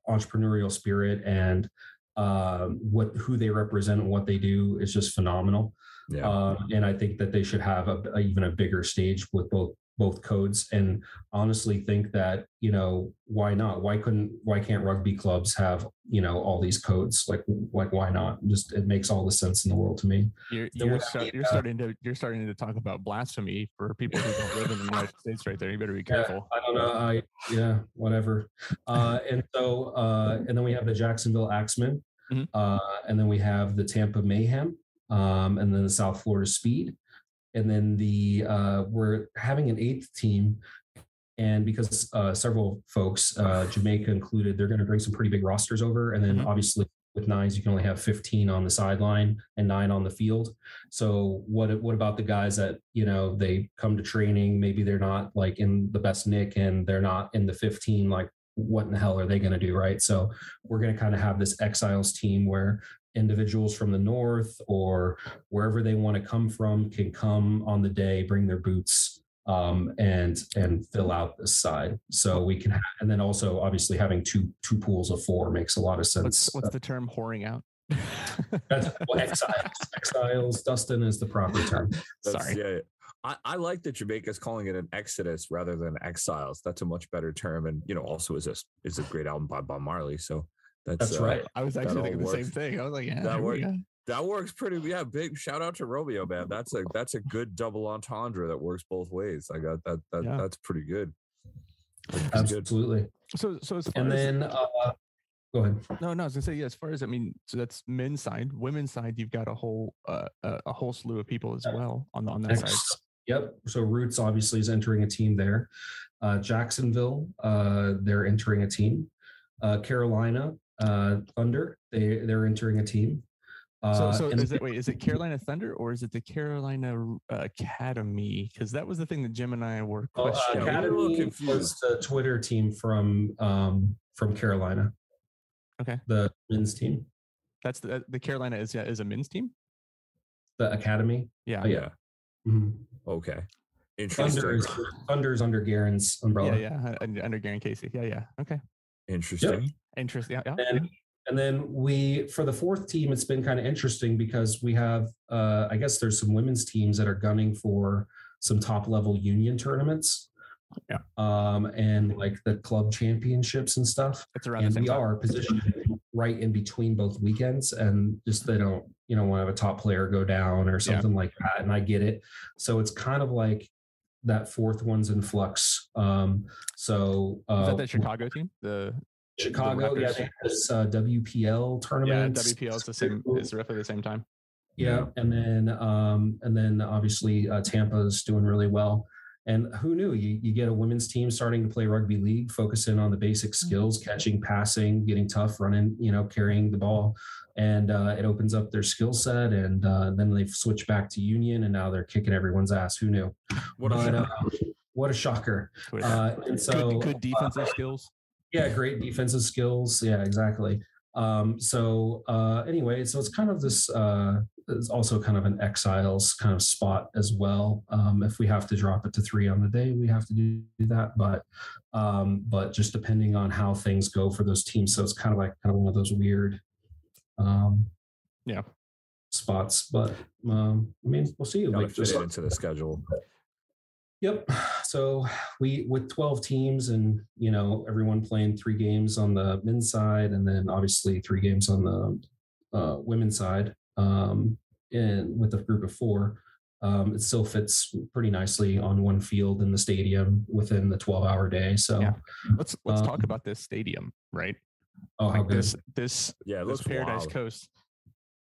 entrepreneurial spirit and um, what who they represent and what they do is just phenomenal. Yeah. Um, and I think that they should have a, a- even a bigger stage with both both codes. And honestly, think that you know why not? Why couldn't? Why can't rugby clubs have you know all these codes? Like like why not? Just it makes all the sense in the world to me. You're you're, start, you're uh, starting to you're starting to talk about blasphemy for people who don't live in the United States right there. You better be Yeah, careful. I don't know. I yeah, whatever. Uh, and so uh, and then we have the Jacksonville Axemen, Mhm. uh, and then we have the Tampa Mayhem, um, and then the South Florida Speed, and then the uh, we're having an eighth team. And because uh, several folks, uh, Jamaica included, they're going to bring some pretty big rosters over. And then Mhm. obviously with nines, you can only have 15 on the sideline and nine on the field. So what what about the guys that you know they come to training? Maybe they're not like in the best nick and they're not in the 15. Like what in the hell are they going to do, right? So we're going to kind of have this exiles team where individuals from the north or wherever they want to come from can come on the day, bring their boots, um, and and fill out this side. So we can, ha- and then also obviously having two two pools of four makes a lot of sense. What's what's the term whoring out? That's [LAUGHS] well, exiles. exiles. Dustin is the proper term. [LAUGHS] That's- Sorry. Yeah. I, I like that Jamaica's calling it an exodus rather than exiles. That's a much better term, and you know, also is a is a great album by Bob Marley. So that's, That's uh, right. I was actually thinking the same thing. I was like, yeah, That works. That works pretty. Yeah, big shout out to Romeo, man. That's a that's a good double entendre that works both ways. I got that. that Yeah. That's pretty good. That's pretty good. Absolutely. So so as far And as then uh, go ahead. no no I was gonna say yeah as far as I mean so that's men's side women's side you've got a whole uh, a, a whole slew of people as Yeah. well on the, on that side. Yep. So Roots obviously is entering a team there. Uh, Jacksonville, uh, they're entering a team. Uh, Carolina uh, Thunder, they they're entering a team. Uh, So, so is it wait? Is it Carolina Thunder or is it the Carolina uh, Academy? Because that was the thing that Jim and I were Oh, uh, questioning. Cat- a little Academy confused. was the Twitter team from um, from Carolina. Okay. The men's team, That's the the Carolina is is a men's team. the Academy. Yeah, Oh, yeah. Mhm. Okay. Thunder Interesting. is under Garen's umbrella. yeah, yeah. Under Garen Casey. Yeah, yeah. Okay, Interesting. interesting. Yeah, yeah. and and then we for the fourth team it's been kind of interesting because we have uh i guess there's some women's teams that are gunning for some top level union tournaments Yeah. um and like the club championships and stuff It's around the and we time. are positioned right in between both weekends and just they don't you know want to have a top player go down or something like that and i get it so it's kind of like that fourth one's in flux um so uh Is that the Chicago team? The Chicago, yeah, they this uh, WPL yeah, tournament. WPL is the same. It's roughly the same time. Yeah, and then um, and then obviously uh, Tampa is doing really well. And who knew? You you get a women's team starting to play rugby league, focusing on the basic skills, catching, passing, getting tough, running, you know, carrying the ball, and uh, it opens up their skill set. And uh, then they've switched back to union, and now they're kicking everyone's ass. Who knew? What a But, uh, what a shocker! Uh, and so good, good defensive skills. yeah great defensive skills yeah exactly um so uh anyway so it's kind of this uh it's also kind of an exiles kind of spot as well um if we have to drop it to three on the day we have to do that but um but just depending on how things go for those teams so it's kind of like kind of one of those weird um Yeah. spots but um i mean we'll see Gotta like fit just it into the schedule. Yep. So we with 12 teams and you know everyone playing three games on the men's side and then obviously three games on the uh, women's side um, and with a group of four, um, it still fits pretty nicely on one field in the stadium within the 12 hour day. So Yeah. Let's let's Um, talk about this stadium, right? oh how Like good. this this Yeah, it this looks Paradise wild. Coast.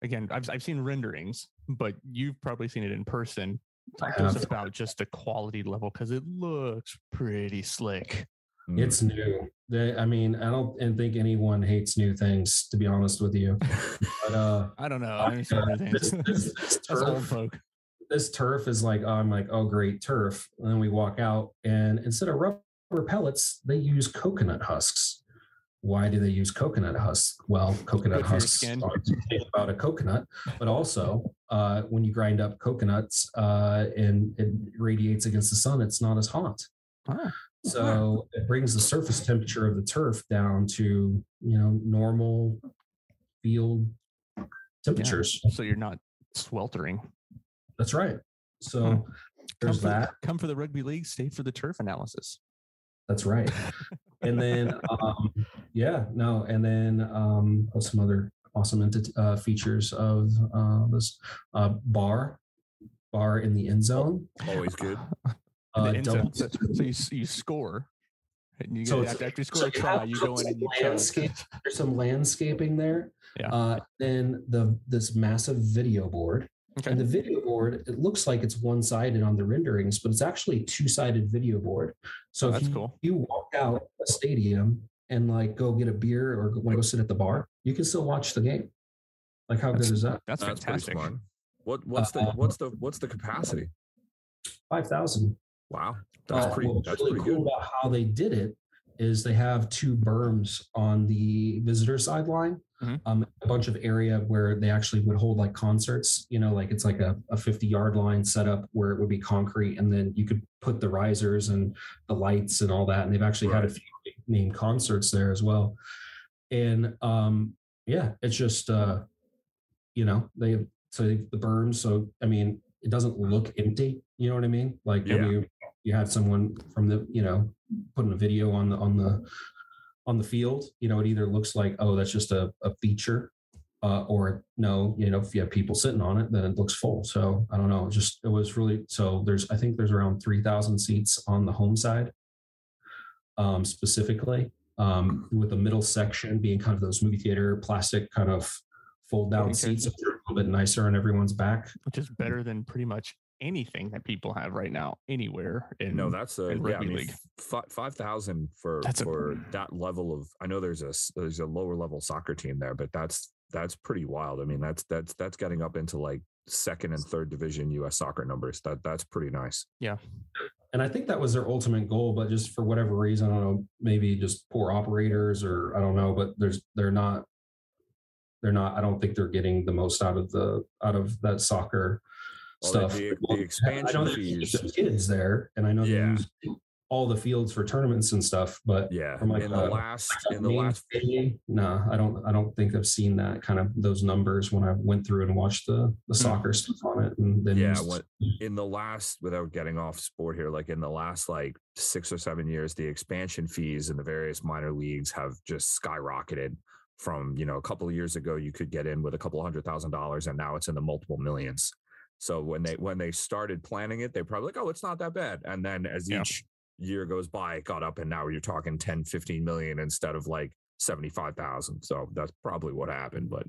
Again, I've I've seen renderings, but you've probably seen it in person. Talk to us about just the quality level because it looks pretty slick. Mm. It's new. They, I mean, I don't and think anyone hates new things, to be honest with you. [LAUGHS] But uh, I don't know. I uh, [LAUGHS] this, this, this turf, folk. this turf is like, oh, I'm like, oh, great turf. And then we walk out, and instead of rubber pellets, they use coconut husks. Why do they use coconut husks? Well, coconut Good for your husks are about a coconut, but also uh, when you grind up coconuts uh, and it radiates against the sun, it's not as hot. Ah, So it brings the surface temperature of the turf down to you know normal field temperatures. so you're not sweltering. That's right. So Hmm. Come there's for, the- that. come for the rugby league, stay for the turf analysis. That's right. and then [LAUGHS] um, yeah, no, and then um, what's some other awesome enti- uh, features of uh, this uh, bar, bar in the end zone. Always good. In the Uh, double- So, so you you score, and you So get, it's- after, after you so a try, have you go in and you landscape- chug. [LAUGHS] There's some landscaping there. Yeah. Uh, then the this massive video board. Okay. And the video board, it looks like it's one sided on the renderings, but it's actually two sided video board. So Oh, if that's you, cool. you walk out a stadium and like go get a beer or want to go sit at the bar, you can still watch the game. Like how That's- good is that? That's, That's fantastic. smart. What what's the Uh, what's the what's the capacity? Five thousand. Wow, that's Uh, pretty. That's really pretty cool good. about how they did it is they have two berms on the visitor sideline. Mhm. um, a bunch of area where they actually would hold like concerts. You know, like it's like a, a 50 yard line setup where it would be concrete, and then you could put the risers and the lights and all that. And they've actually had a few named concerts there as well. And um, yeah, it's just uh, you know they so the berms. So I mean, it doesn't look empty. You know what I mean? Like when Yeah. you you had someone from the you know putting a video on the on the on the field. You know, it either looks like oh that's just a, a feature. Uh, or no, you know, if you have people sitting on it, then it looks full. So I don't know. It just it was really so. There's I think there's around three thousand seats on the home side, um, specifically, um, with the middle section being kind of those movie theater plastic kind of fold down seats, a little bit nicer on everyone's back. which is better than pretty much anything that people have right now anywhere in No, that's a in yeah. I rugby mean, league. f- five thousand for That's a- for that level of. I know there's a there's a lower level soccer team there, but that's that's pretty wild. I mean, that's that's that's getting up into like second and third division U.S. soccer numbers. That that's pretty nice. Yeah, and I think that was their ultimate goal, but just for whatever reason, I don't know, maybe just poor operators or I don't know, but there's they're not they're not I don't think they're getting the most out of the out of that soccer Well, stuff. the- the expansion fees- kids there and I know they Yeah. use all the fields for tournaments and stuff, but Yeah, From like in the last [LAUGHS] in the last no, I don't I don't think I've seen that kind of those numbers when I went through and watched the the soccer stuff on it and then Hmm. Yeah, what- in the last without getting off sport here like in the last like six or seven years the expansion fees in the various minor leagues have just skyrocketed from you know a couple of years ago you could get in with a couple hundred thousand dollars and now it's in the multiple millions so when they when they started planning it they probably like oh it's not that bad. And then as Yeah. each year goes by it got up and now you're talking 10 15 million instead of like 75,000 so that's probably what happened but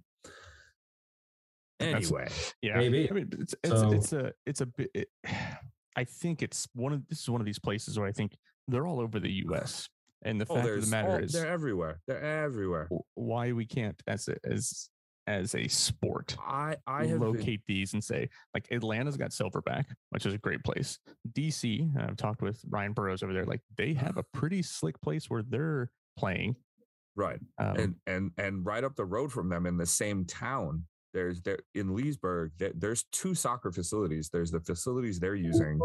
That's- anyway yeah. Maybe. I mean, it's it's, So- it's a it's a bit it, [SIGHS] i think it's one of this is one of these places where i think they're all over the us and the oh fact of the matter oh, is they're everywhere. They're everywhere. why we can't as a, as as a sport I I have been- locate these and say like Atlanta's got Silverback, which is a great place. DC, I've talked with Ryan Burrows over there. Like they have a [SIGHS] pretty slick place where they're playing. right Um, and and and right up the road from them in the same town. There's there in Leesburg. There, there's two soccer facilities. There's the facilities they're using,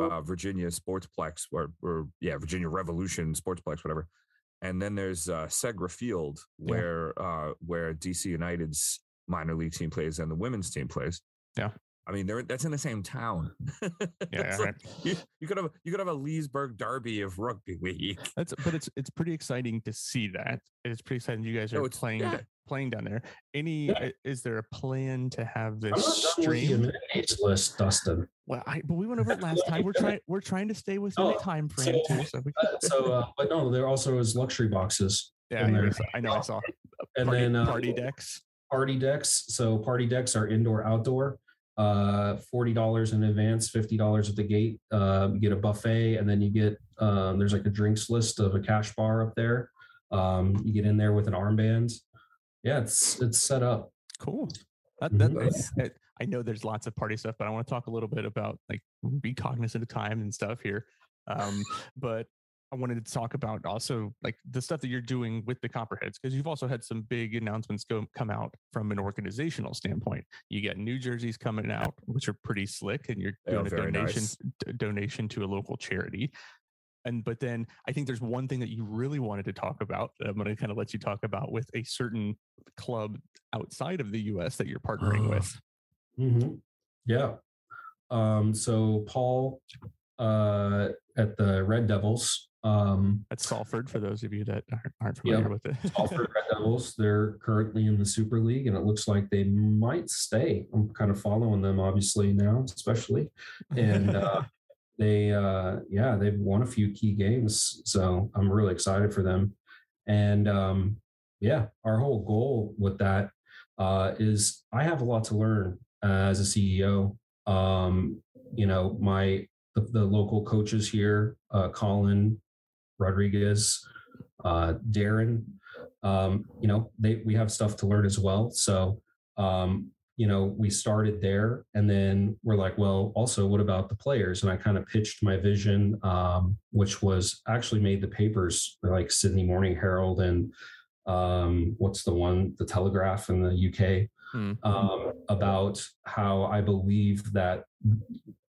uh, Virginia Sportsplex, or or yeah, Virginia Revolution Sportsplex, whatever. And then there's uh, Segra Field, Yeah. where uh, where DC United's minor league team plays and the women's team plays. Yeah. I mean, they're that's in the same town. [LAUGHS] yeah, It's yeah, like- [LAUGHS] you, you could have you could have a Leesburg Derby of rugby league. [LAUGHS] That's but it's it's pretty exciting to see that. It's pretty exciting you guys are it's- playing yeah. playing down there. Any Yeah. is there a plan to have I'm this not done with the stream? amenities list, Dustin. Well, I but we went over it last time. We're trying we're trying to stay within Oh, the time frame so- too. So we, Uh, so, uh, but no, there also is luxury boxes, yeah, in I, there. know, I know I saw and party, then uh, party decks. party decks. So party decks are indoor, outdoor. Uh, forty dollars in advance, fifty dollars at the gate. Uh, you get a buffet, and then you get um, there's like a drinks list of a cash bar up there. Um, you get in there with an armband. Yeah, it's it's set up. Cool. That, that, Mhm. it's- it- I know there's lots of party stuff, but I want to talk a little bit about like be cognizant of time and stuff here. Um, but I wanted to talk about also like the stuff that you're doing with the Copperheads because you've also had some big announcements go come out from an organizational standpoint. You got new jerseys coming out, which are pretty slick, and you're doing a donation nice. d- donation to a local charity. And but then I think there's one thing that you really wanted to talk about that I'm going to kind of let you talk about with a certain club outside of the US that you're partnering Ah. with. Mhm. Yeah. Um, so Paul uh, at the Red Devils. Um, That's Salford for those of you that aren't- aren't Yeah. familiar with it. [LAUGHS] Salford Red Devils. They're currently in the Super League, and it looks like they might stay. I'm kind of following them, obviously now, especially, and uh, [LAUGHS] they, uh, yeah, they've won a few key games, so I'm really excited for them. And um, yeah, our whole goal with that uh, is I have a lot to learn uh, as a CEO. Um, you know, my the, the local coaches here, uh, Colin Rodriguez, uh, Darren, um, you know, they we have stuff to learn as well. So, um, you know, we started there, and then we're like, well, also, what about the players? And I kind of pitched my vision, um, which was actually made the papers like Sydney Morning Herald and um, what's the one, the Telegraph in the UK, Hmm. um, about how I believe that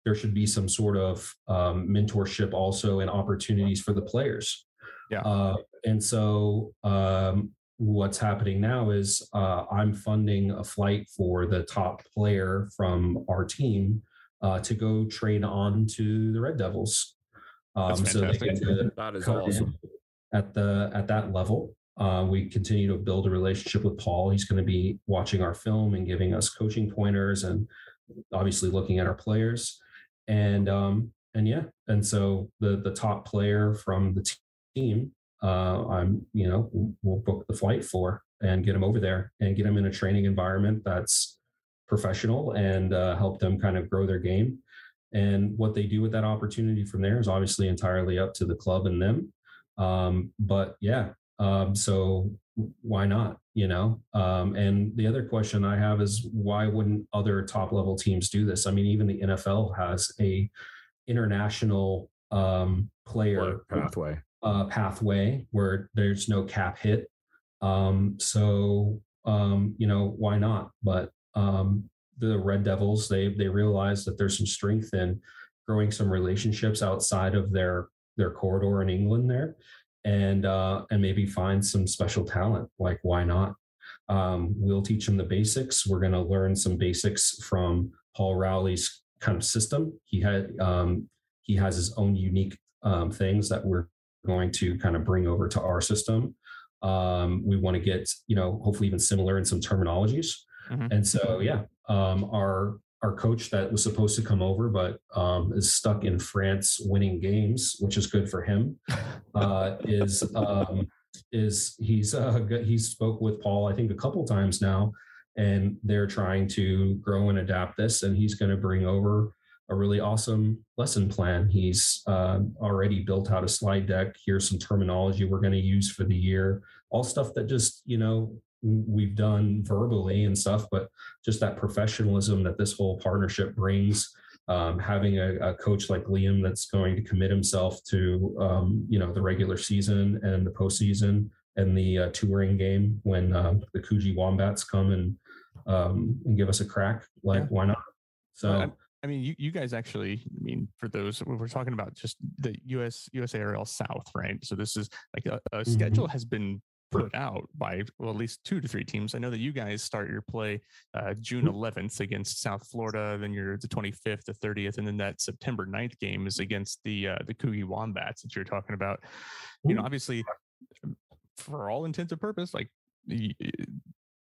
there should be some sort of um, mentorship also and opportunities for the players. Yeah. Uh, and so um, what's happening now is uh, I'm funding a flight for the top player from our team uh, to go train on to the Red Devils. Um, That's so they get to That is awesome. at the at that level. Uh, we continue to build a relationship with Paul. He's going to be watching our film and giving us coaching pointers, and obviously looking at our players. And um, and yeah, and so the the top player from the team, uh, I'm you know we'll book the flight for and get him over there and get him in a training environment that's professional and uh, help them kind of grow their game. And what they do with that opportunity from there is obviously entirely up to the club and them. Um, but yeah, um, so why not? You know. Um, and the other question I have is why wouldn't other top level teams do this? I mean, even the NFL has a international um, player pathway. uh, pathway where there's no cap hit. Um, so um, you know why not? But um, the Red Devils they they realize that there's some strength in growing some relationships outside of their their corridor in England there, and uh, and maybe find some special talent. Like why not? Um, we'll teach them the basics. We're going to learn some basics from Paul Rowley's kind of system. He had um, he has his own unique um, things that we're going to kind of bring over to our system. Um, we want to get, you know, hopefully even similar in some terminologies. Mhm. And so, yeah, um, our our coach that was supposed to come over but um, is stuck in France winning games, which is good for him. [LAUGHS] Uh, is um, is he's uh, spoke with Paul I think a couple times now, and they're trying to grow and adapt this, and he's going to bring over a really awesome lesson plan. He's uh, already built out a slide deck. Here's some terminology we're going to use for the year. All stuff that just you know we've done verbally and stuff, but just that professionalism that this whole partnership brings. Um, having a, a coach like Liam that's going to commit himself to um, you know the regular season and the postseason and the uh, touring game when uh, the Coogee Wombats come and um, and give us a crack. Like Yeah. why not? So. Well, I mean, you, you guys actually, I mean, for those, we we're talking about just the US, USARL South, right? So this is like a, a Mm-hmm. schedule has been put out by, well, at least two to three teams. I know that you guys start your play uh, June Mm-hmm. 11th against South Florida, then you're the 25th, the 30th, and then that September 9th game is against the, uh, the Coogee Wombats that you're talking about. You know, obviously, for all intents and purpose, like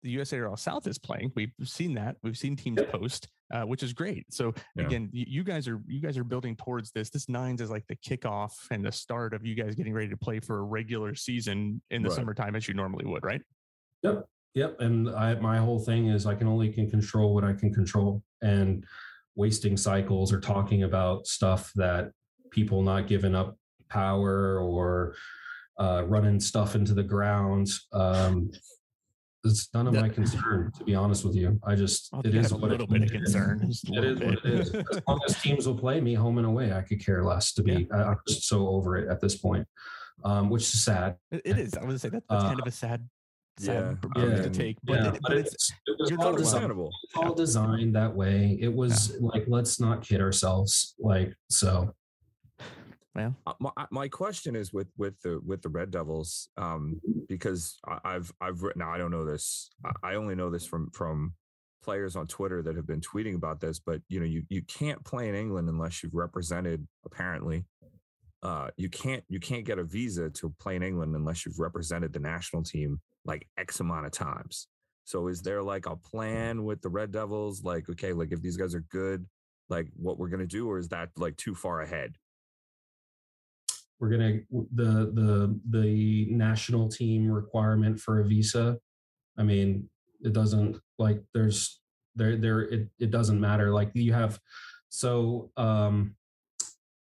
the, the USARL South is playing. We've seen that. We've seen teams post, uh, which is great. So Yeah. again, you, you guys are you guys are building towards this. This nines is like the kickoff and the start of you guys getting ready to play for a regular season in the Right. summertime as you normally would, right? Yep. Yep. And I, my whole thing is I can only can control what I can control and wasting cycles or talking about stuff that people not giving up power or uh, running stuff into the ground. Um, it's none of my concern, to be honest with you. I just, I'll it have is a what little it bit of concern. Just a It little is what it is. As long as teams will play me home and away, I could care less to be, I, I'm just so over it at this point, um, which is sad. It- it is. I would say that that's kind Uh, of a sad, Yeah, sad I yeah, to take, but, yeah, it, but it's it's, it was you're all not designed it's all designed that way. It was like, let's not kid ourselves. Like, so Uh, my, my question is with with the with the Red Devils, um, because I've I've written. I don't know this. I, I only know this from from players on Twitter that have been tweeting about this. But you know, you you can't play in England unless you've represented. Apparently, uh, you can't you can't get a visa to play in England unless you've represented the national team like X amount of times. So is there like a plan with the Red Devils? Like, okay, like if these guys are good, like what we're gonna do, or is that like too far ahead? We're gonna the the the national team requirement for a visa. I mean, it doesn't like there's there there it it doesn't matter. Like you have so um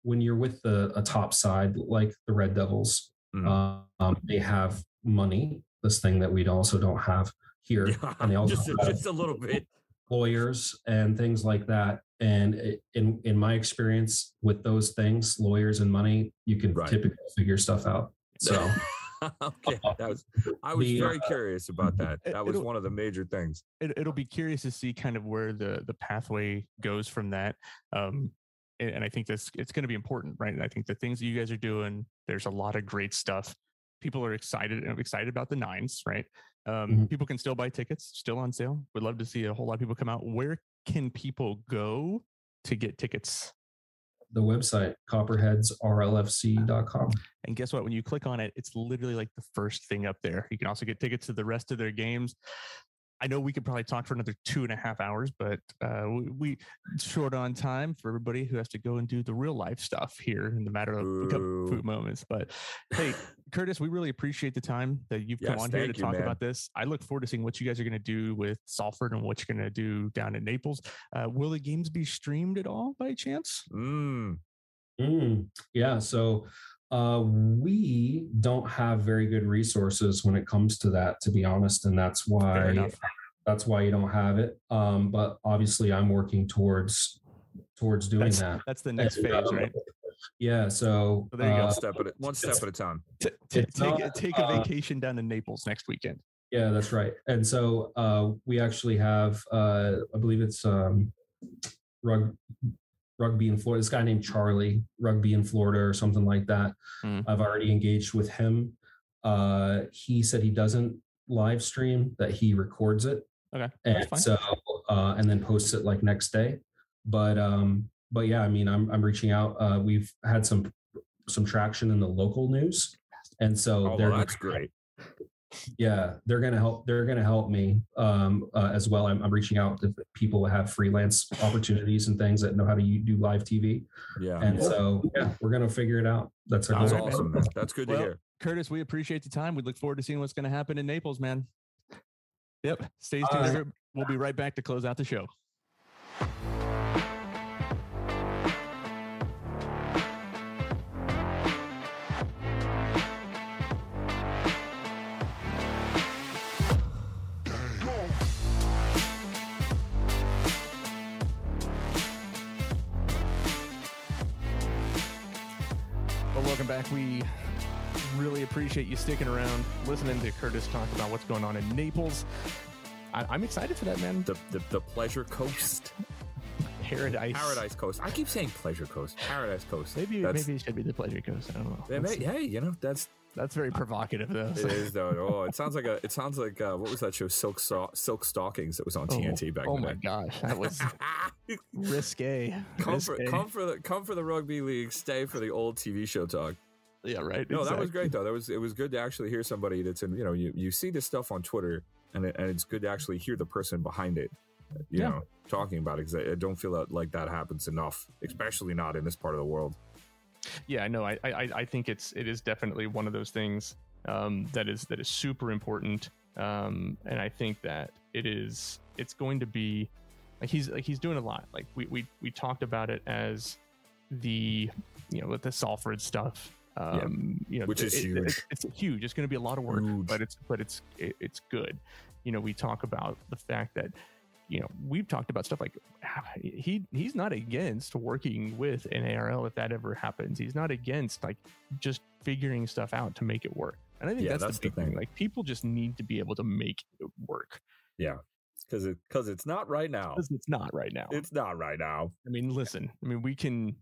when you're with the a top side like the Red Devils, Mm. um, they have money. This thing that we also don't have here, Yeah, and they [LAUGHS] also just, have just a little bit. lawyers and things like that. And in in my experience with those things, lawyers and money, you can Right. typically figure stuff out. So [LAUGHS] okay, that was. I was The, very uh, curious about that. That was one of the major things. it, it'll be curious to see kind of where the the pathway goes from that um and, and i think that's it's going to be important right and i think the things that you guys are doing there's a lot of great stuff people are excited and excited about the nines right um Mhm. people can still buy tickets still on sale We'd love to see a whole lot of people come out where can people go to get tickets The website copperheadsrlfc.com. And guess what? When you click on it, it's literally like the first thing up there. You can also get tickets to the rest of their games. I know we could probably talk for another two and a half hours, but uh, we, we short on time for everybody who has to go and do the real life stuff here in the matter of a couple Boo. food moments. But hey, Curtis, we really appreciate the time that you've come on here to you, talk man. about this. I look forward to seeing what you guys are going to do with Salford and what you're going to do down in Naples. Uh, will the games be streamed at all by chance? Mm, Mm, yeah. So uh, we don't have very good resources when it comes to that, to be honest, and that's why that's why you don't have it. Um, but obviously, I'm working towards towards doing That's, that. that's the next And, phase, uh, right? Yeah. So So there you go. uh, one step at a, one step at a time. T- t- it's take, a- not, take a uh, vacation down to Naples next weekend. Yeah, that's right. And so uh, we actually have, uh, I believe it's um, rug, rugby in Florida. This guy named Charlie, rugby in Florida or something like that. Mm. I've already engaged with him. Uh, he said he doesn't live stream; that he records it, Okay, and so uh, and then posts it like next day. But um, but yeah, I mean, I'm I'm reaching out. Uh, we've had some some traction in the local news, and so Oh, they're well, that's great. Yeah they're gonna help they're gonna help me um uh, as well I'm, I'm reaching out to people that have freelance opportunities and things that know how to do live tv Yeah, and so yeah we're gonna figure it out that's our that's goal awesome. Man. That's good Well, to hear. Curtis, we appreciate the time. We look forward to seeing what's going to happen in Naples, man. Yep. Stay tuned. All right. every- We'll be right back to close out the show. Back. We really appreciate you sticking around, listening to Curtis talk about what's going on in Naples. I, I'm excited for that, man. The, the the pleasure coast, Paradise. paradise coast. I keep saying pleasure coast, paradise coast. Maybe That's- maybe it should be the Pleasure Coast. I don't know. Yeah, That's, may- hey, you know that's that's very provocative, though. it is though. Oh, it sounds like a. It sounds like uh, what was that show? Silk so- Silk Stockings that was on Oh, TNT back oh my day. gosh, that was [LAUGHS] risque. come for come for the come for the rugby league. Stay for the old TV show talk. yeah, right. No, that was great though. That was it was good to actually hear somebody that's in. You know, you you see this stuff on Twitter, and it, and it's good to actually hear the person behind it. You Yeah. know, talking about it because I, don't feel like that happens enough, especially not in this part of the world. Yeah, no, I, I I think it's it is definitely one of those things um, that is that is super important, um, and I think that it is it's going to be like he's like he's doing a lot. Like we we we talked about it as the you know with the Salford stuff. Um, you know, Which is it- it- huge. It's, it's huge. It's going to be a lot of work, Huge. but it's but it's it, it's good. You know, we talk about the fact that you know we've talked about stuff like ah, he he's not against working with an ARL if that ever happens. He's not against like just figuring stuff out to make it work. And I think Yeah, that's, that's the the big thing. thing. Like people just need to be able to make it work Yeah. Because it because it's not right now. it's not right now. It's not right now. I mean, listen. I mean, we can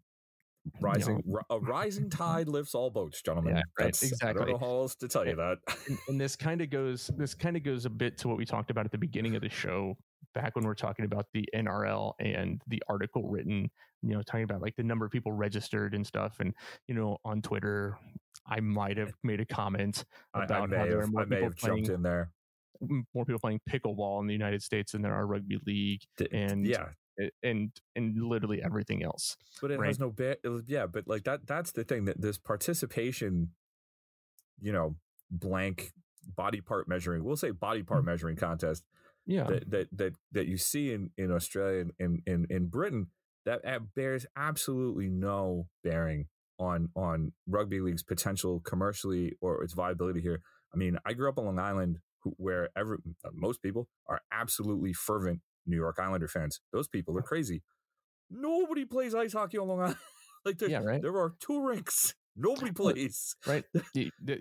Rising ri- a rising tide lifts all boats, gentlemen. Yeah, right, That's, I exactly. don't know how else to tell you that. and, and this kind of goes this kind of goes a bit to what we talked about at the beginning of the show back when we are talking about the NRL and the article written you know talking about like the number of people registered and stuff and you know on Twitter I might have made a comment I, I about how there are have, more I may people have jumped playing in there. more people playing pickleball in the United States than there are rugby league D- and yeah, and and literally everything else but it right. has no ba- yeah but like that that's the thing that this participation you know blank body part measuring we'll say body part mm. measuring contest yeah. that that that, that you see in in australia and in, in in britain that uh, bears absolutely no bearing on on rugby league's potential commercially or its viability here. I mean i grew up on long island who, where every most people are absolutely fervent new york islander fans. Those people are crazy. Nobody plays ice hockey on long island. [LAUGHS] Like there, Yeah, right. there are two rinks Nobody plays. [LAUGHS] right?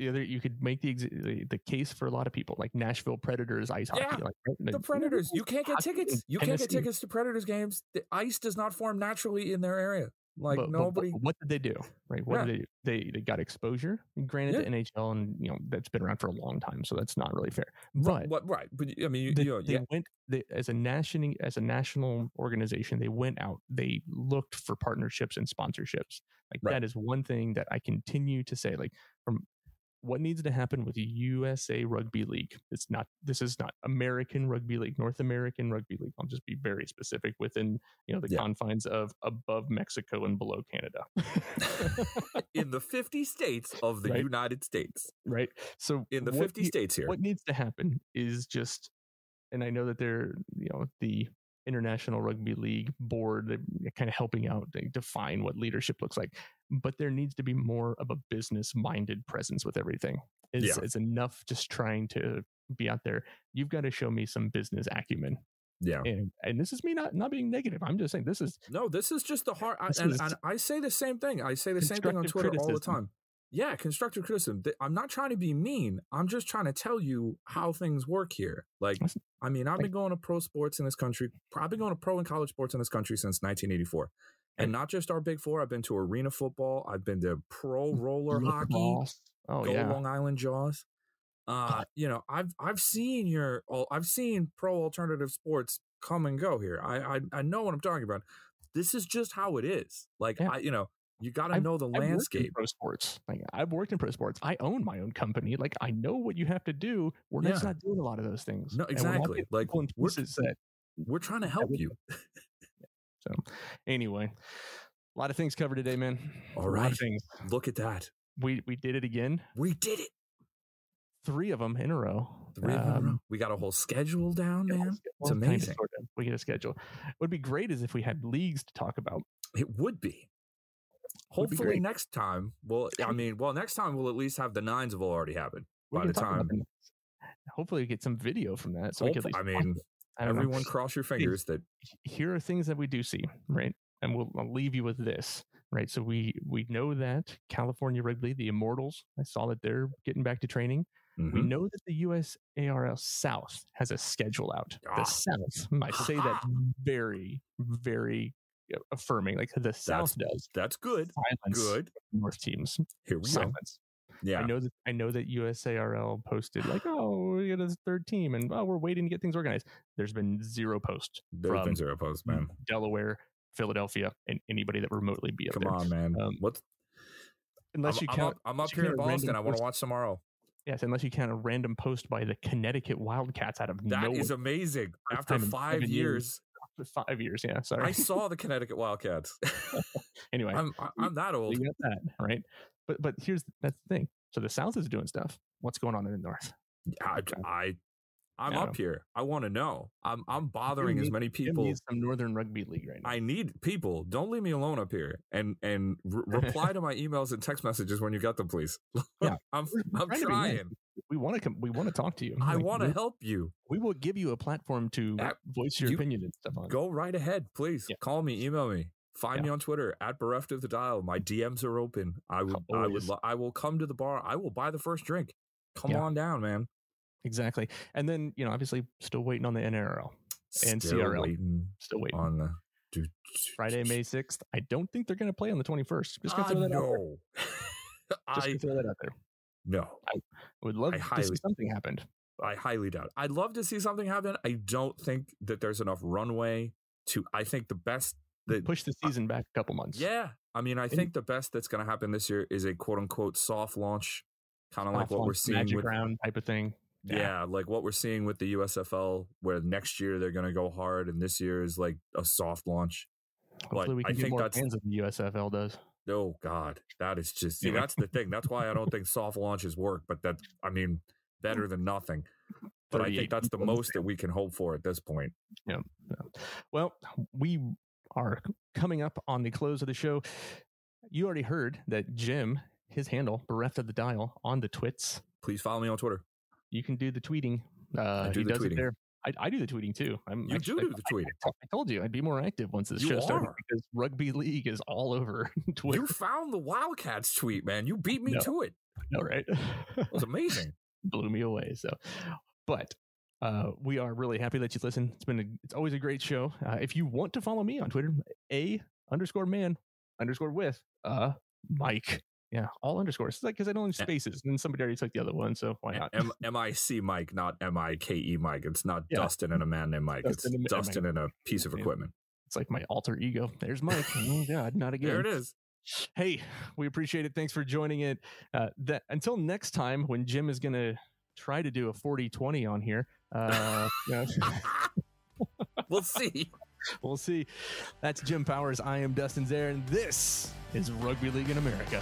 other, you could make the, the case for a lot of people, like Nashville Predators ice hockey. Yeah, like, right? The Predators, you can't get tickets. You can't get tickets to Predators games. The ice does not form naturally in their area. Like but, but nobody. what, what did they do? Right? What Yeah. did they do? They they got exposure. Granted, the NHL and you know that's been around for a long time, so that's not really fair. But what? Right, but I mean, you, they, you know, they yeah, went they, as a national as a national organization. They went out. They looked for partnerships and sponsorships. Like Right. that is one thing that I continue to say. Like from what needs to happen with USA Rugby League. It's not. This is not American Rugby League. North American Rugby League. I'll just be very specific within you know the Yeah. confines of above Mexico and below Canada. [LAUGHS] in the 50 states of the Right. United States. right. So In the 50 ne- states here. what needs to happen is just and i know that they're you know the international rugby league board they're kind of helping out they define what leadership looks like but there needs to be more of a business minded presence with everything it's, Yeah. it's enough just trying to be out there you've got to show me some business acumen Yeah. and and this is me not not being negative i'm just saying this is No, this is just the eh, hard. I, and, and I say the same thing. I say the same thing on Twitter all the time. Yeah, constructive criticism. I'm not trying to be mean. I'm just trying to tell you how things work here. Like, I mean, I've been going to pro sports in this country. I've been going to pro and college sports in this country since 1984. And not just our big four. I've been to arena football. I've been to pro roller hockey. oh go yeah Long Island Jaws. Uh, [LAUGHS] you know, I've I've seen your I've seen pro alternative sports come and go here. I I, I know what I'm talking about. This is just how it is. Like Yeah. I, you know, you got to know the I've landscape. pro sports. Like I've worked in pro sports. I own my own company. Like I know what you have to do. We're just not doing a lot of those things. No, And we're not exactly. Like, we're- We're trying to help you. So anyway, a lot of things covered today, man. All right. of things. Look at that. We we did it again. We did it. Three of them in a row. Three of them in a Um, row. We got a whole schedule down, man. It's amazing. sorta. We get a schedule. What would be great is if we had leagues to talk about. It would be. Would be Hopefully next time. Well, I [LAUGHS] mean, well, next time we'll at least have the nines have already happened. We By the time- Hopefully, we get some video from that. So we can at Hope- least I mean, Don't know. everyone cross your fingers that here are things that we do see, right? And we'll I'll leave you with this, right? So we we know that California Rugby, the Immortals, I saw that they're getting back to training. We Mhm. know that the US ARL South has a schedule out. Ah. The South, I say that [LAUGHS] very, very uh, affirming. Like the South does. that's good. Silence Good. North teams. Here we go. Silence. Yeah. I know that I know that USARL posted like, oh, we got a third team, and oh, we're waiting to get things organized. There's been zero post There's been zero posts, man. Delaware, Philadelphia, and anybody that remotely be up Come there. on, man. Um, What's Unless I'm, you I'm count, up, I'm up here in Boston. I want to watch tomorrow. yes, unless you count a random post by the Connecticut Wildcats out of nowhere. That is amazing. After five years, years. five years. Yeah, sorry. I saw the Connecticut Wildcats. [LAUGHS] anyway, I'm I'm that old. you got that right. But but here's that's the thing. So the South is doing stuff. What's going on in the North? I, I I'm Yeah. up here. I want to know. I'm I'm bothering as many people. needs some Northern Rugby League right now. I need people. Don't leave me alone up here. And and re- [LAUGHS] reply to my emails and text messages when you get them, please. [LAUGHS] Yeah. I'm We're I'm trying to trying. we want to come. We want to talk to you. I Like, want to help you. We will give you a platform to Yeah, voice your you- opinion and stuff on. Go right ahead, please. Yeah. Call me, email me. Find Yeah. me on Twitter at bereft of the dial. My DMs are open. I would, I would, lo- I will come to the bar. I will buy the first drink. Come Yeah. on down, man. Exactly. And then you know, obviously, still waiting on the NRL. And Still CRL. waiting Still waiting. on the Friday, May sixth. I don't think they're going to play on the twenty first. Just gonna I throw that out there. [LAUGHS] Just I throw that out there. no. I would love I to see something happened. I highly doubt. I'd love to see something happen. I don't think that there's enough runway to. I think the best that Push the season back a couple months. Yeah, I mean, I think the best that's going to happen this year is a quote unquote soft launch, kind of like what on we're seeing with round type of thing. yeah. like what we're seeing with the USFL, where next year they're going to go hard, and this year is like a soft launch. Hopefully, Like, we I can get think more that's- fans than the USFL does. Oh God, that is just see, that's the thing. That's why I don't [LAUGHS] think soft launches work. But that I mean, hmm. better than nothing. But I think that's the most that we can hope for at this point. Yeah. yeah. Well, we are coming up on the close of the show. You already heard that Jim, his handle, bereft of the dial on the twits. Please follow me on Twitter. You can do the tweeting. Uh, do he the does tweeting. it there. I, I do the tweeting too. I'm You actually- do do the tweeting. I, I told you I'd be more active once this You show started are. because rugby league is all over [LAUGHS] Twitter. You found the Wildcats tweet, man. You beat me No. to it. know, right? It was amazing. [LAUGHS] blew me away. So, but uh, we are really happy that you listen. It's been a, it's always a great show. Uh, if you want to follow me on Twitter, a underscore man underscore with uh Mike. Yeah, all underscores. It's like because I don't have spaces, and somebody already took the other one, so why not? M M I C Mike, not M I K E Mike. It's not Yeah. Dustin and a man named Mike. Dustin it's a- Dustin and a piece of equipment. It's like my alter ego. There's Mike. oh God, not again. There it is. Hey, we appreciate it. Thanks for joining it. Uh, that until next time when Jim is gonna try to do a 40-20 on here. Uh, [LAUGHS] we'll see. [LAUGHS] We'll see. That's Jim Powers. I am Dustin Zaire, and this is Rugby League in America.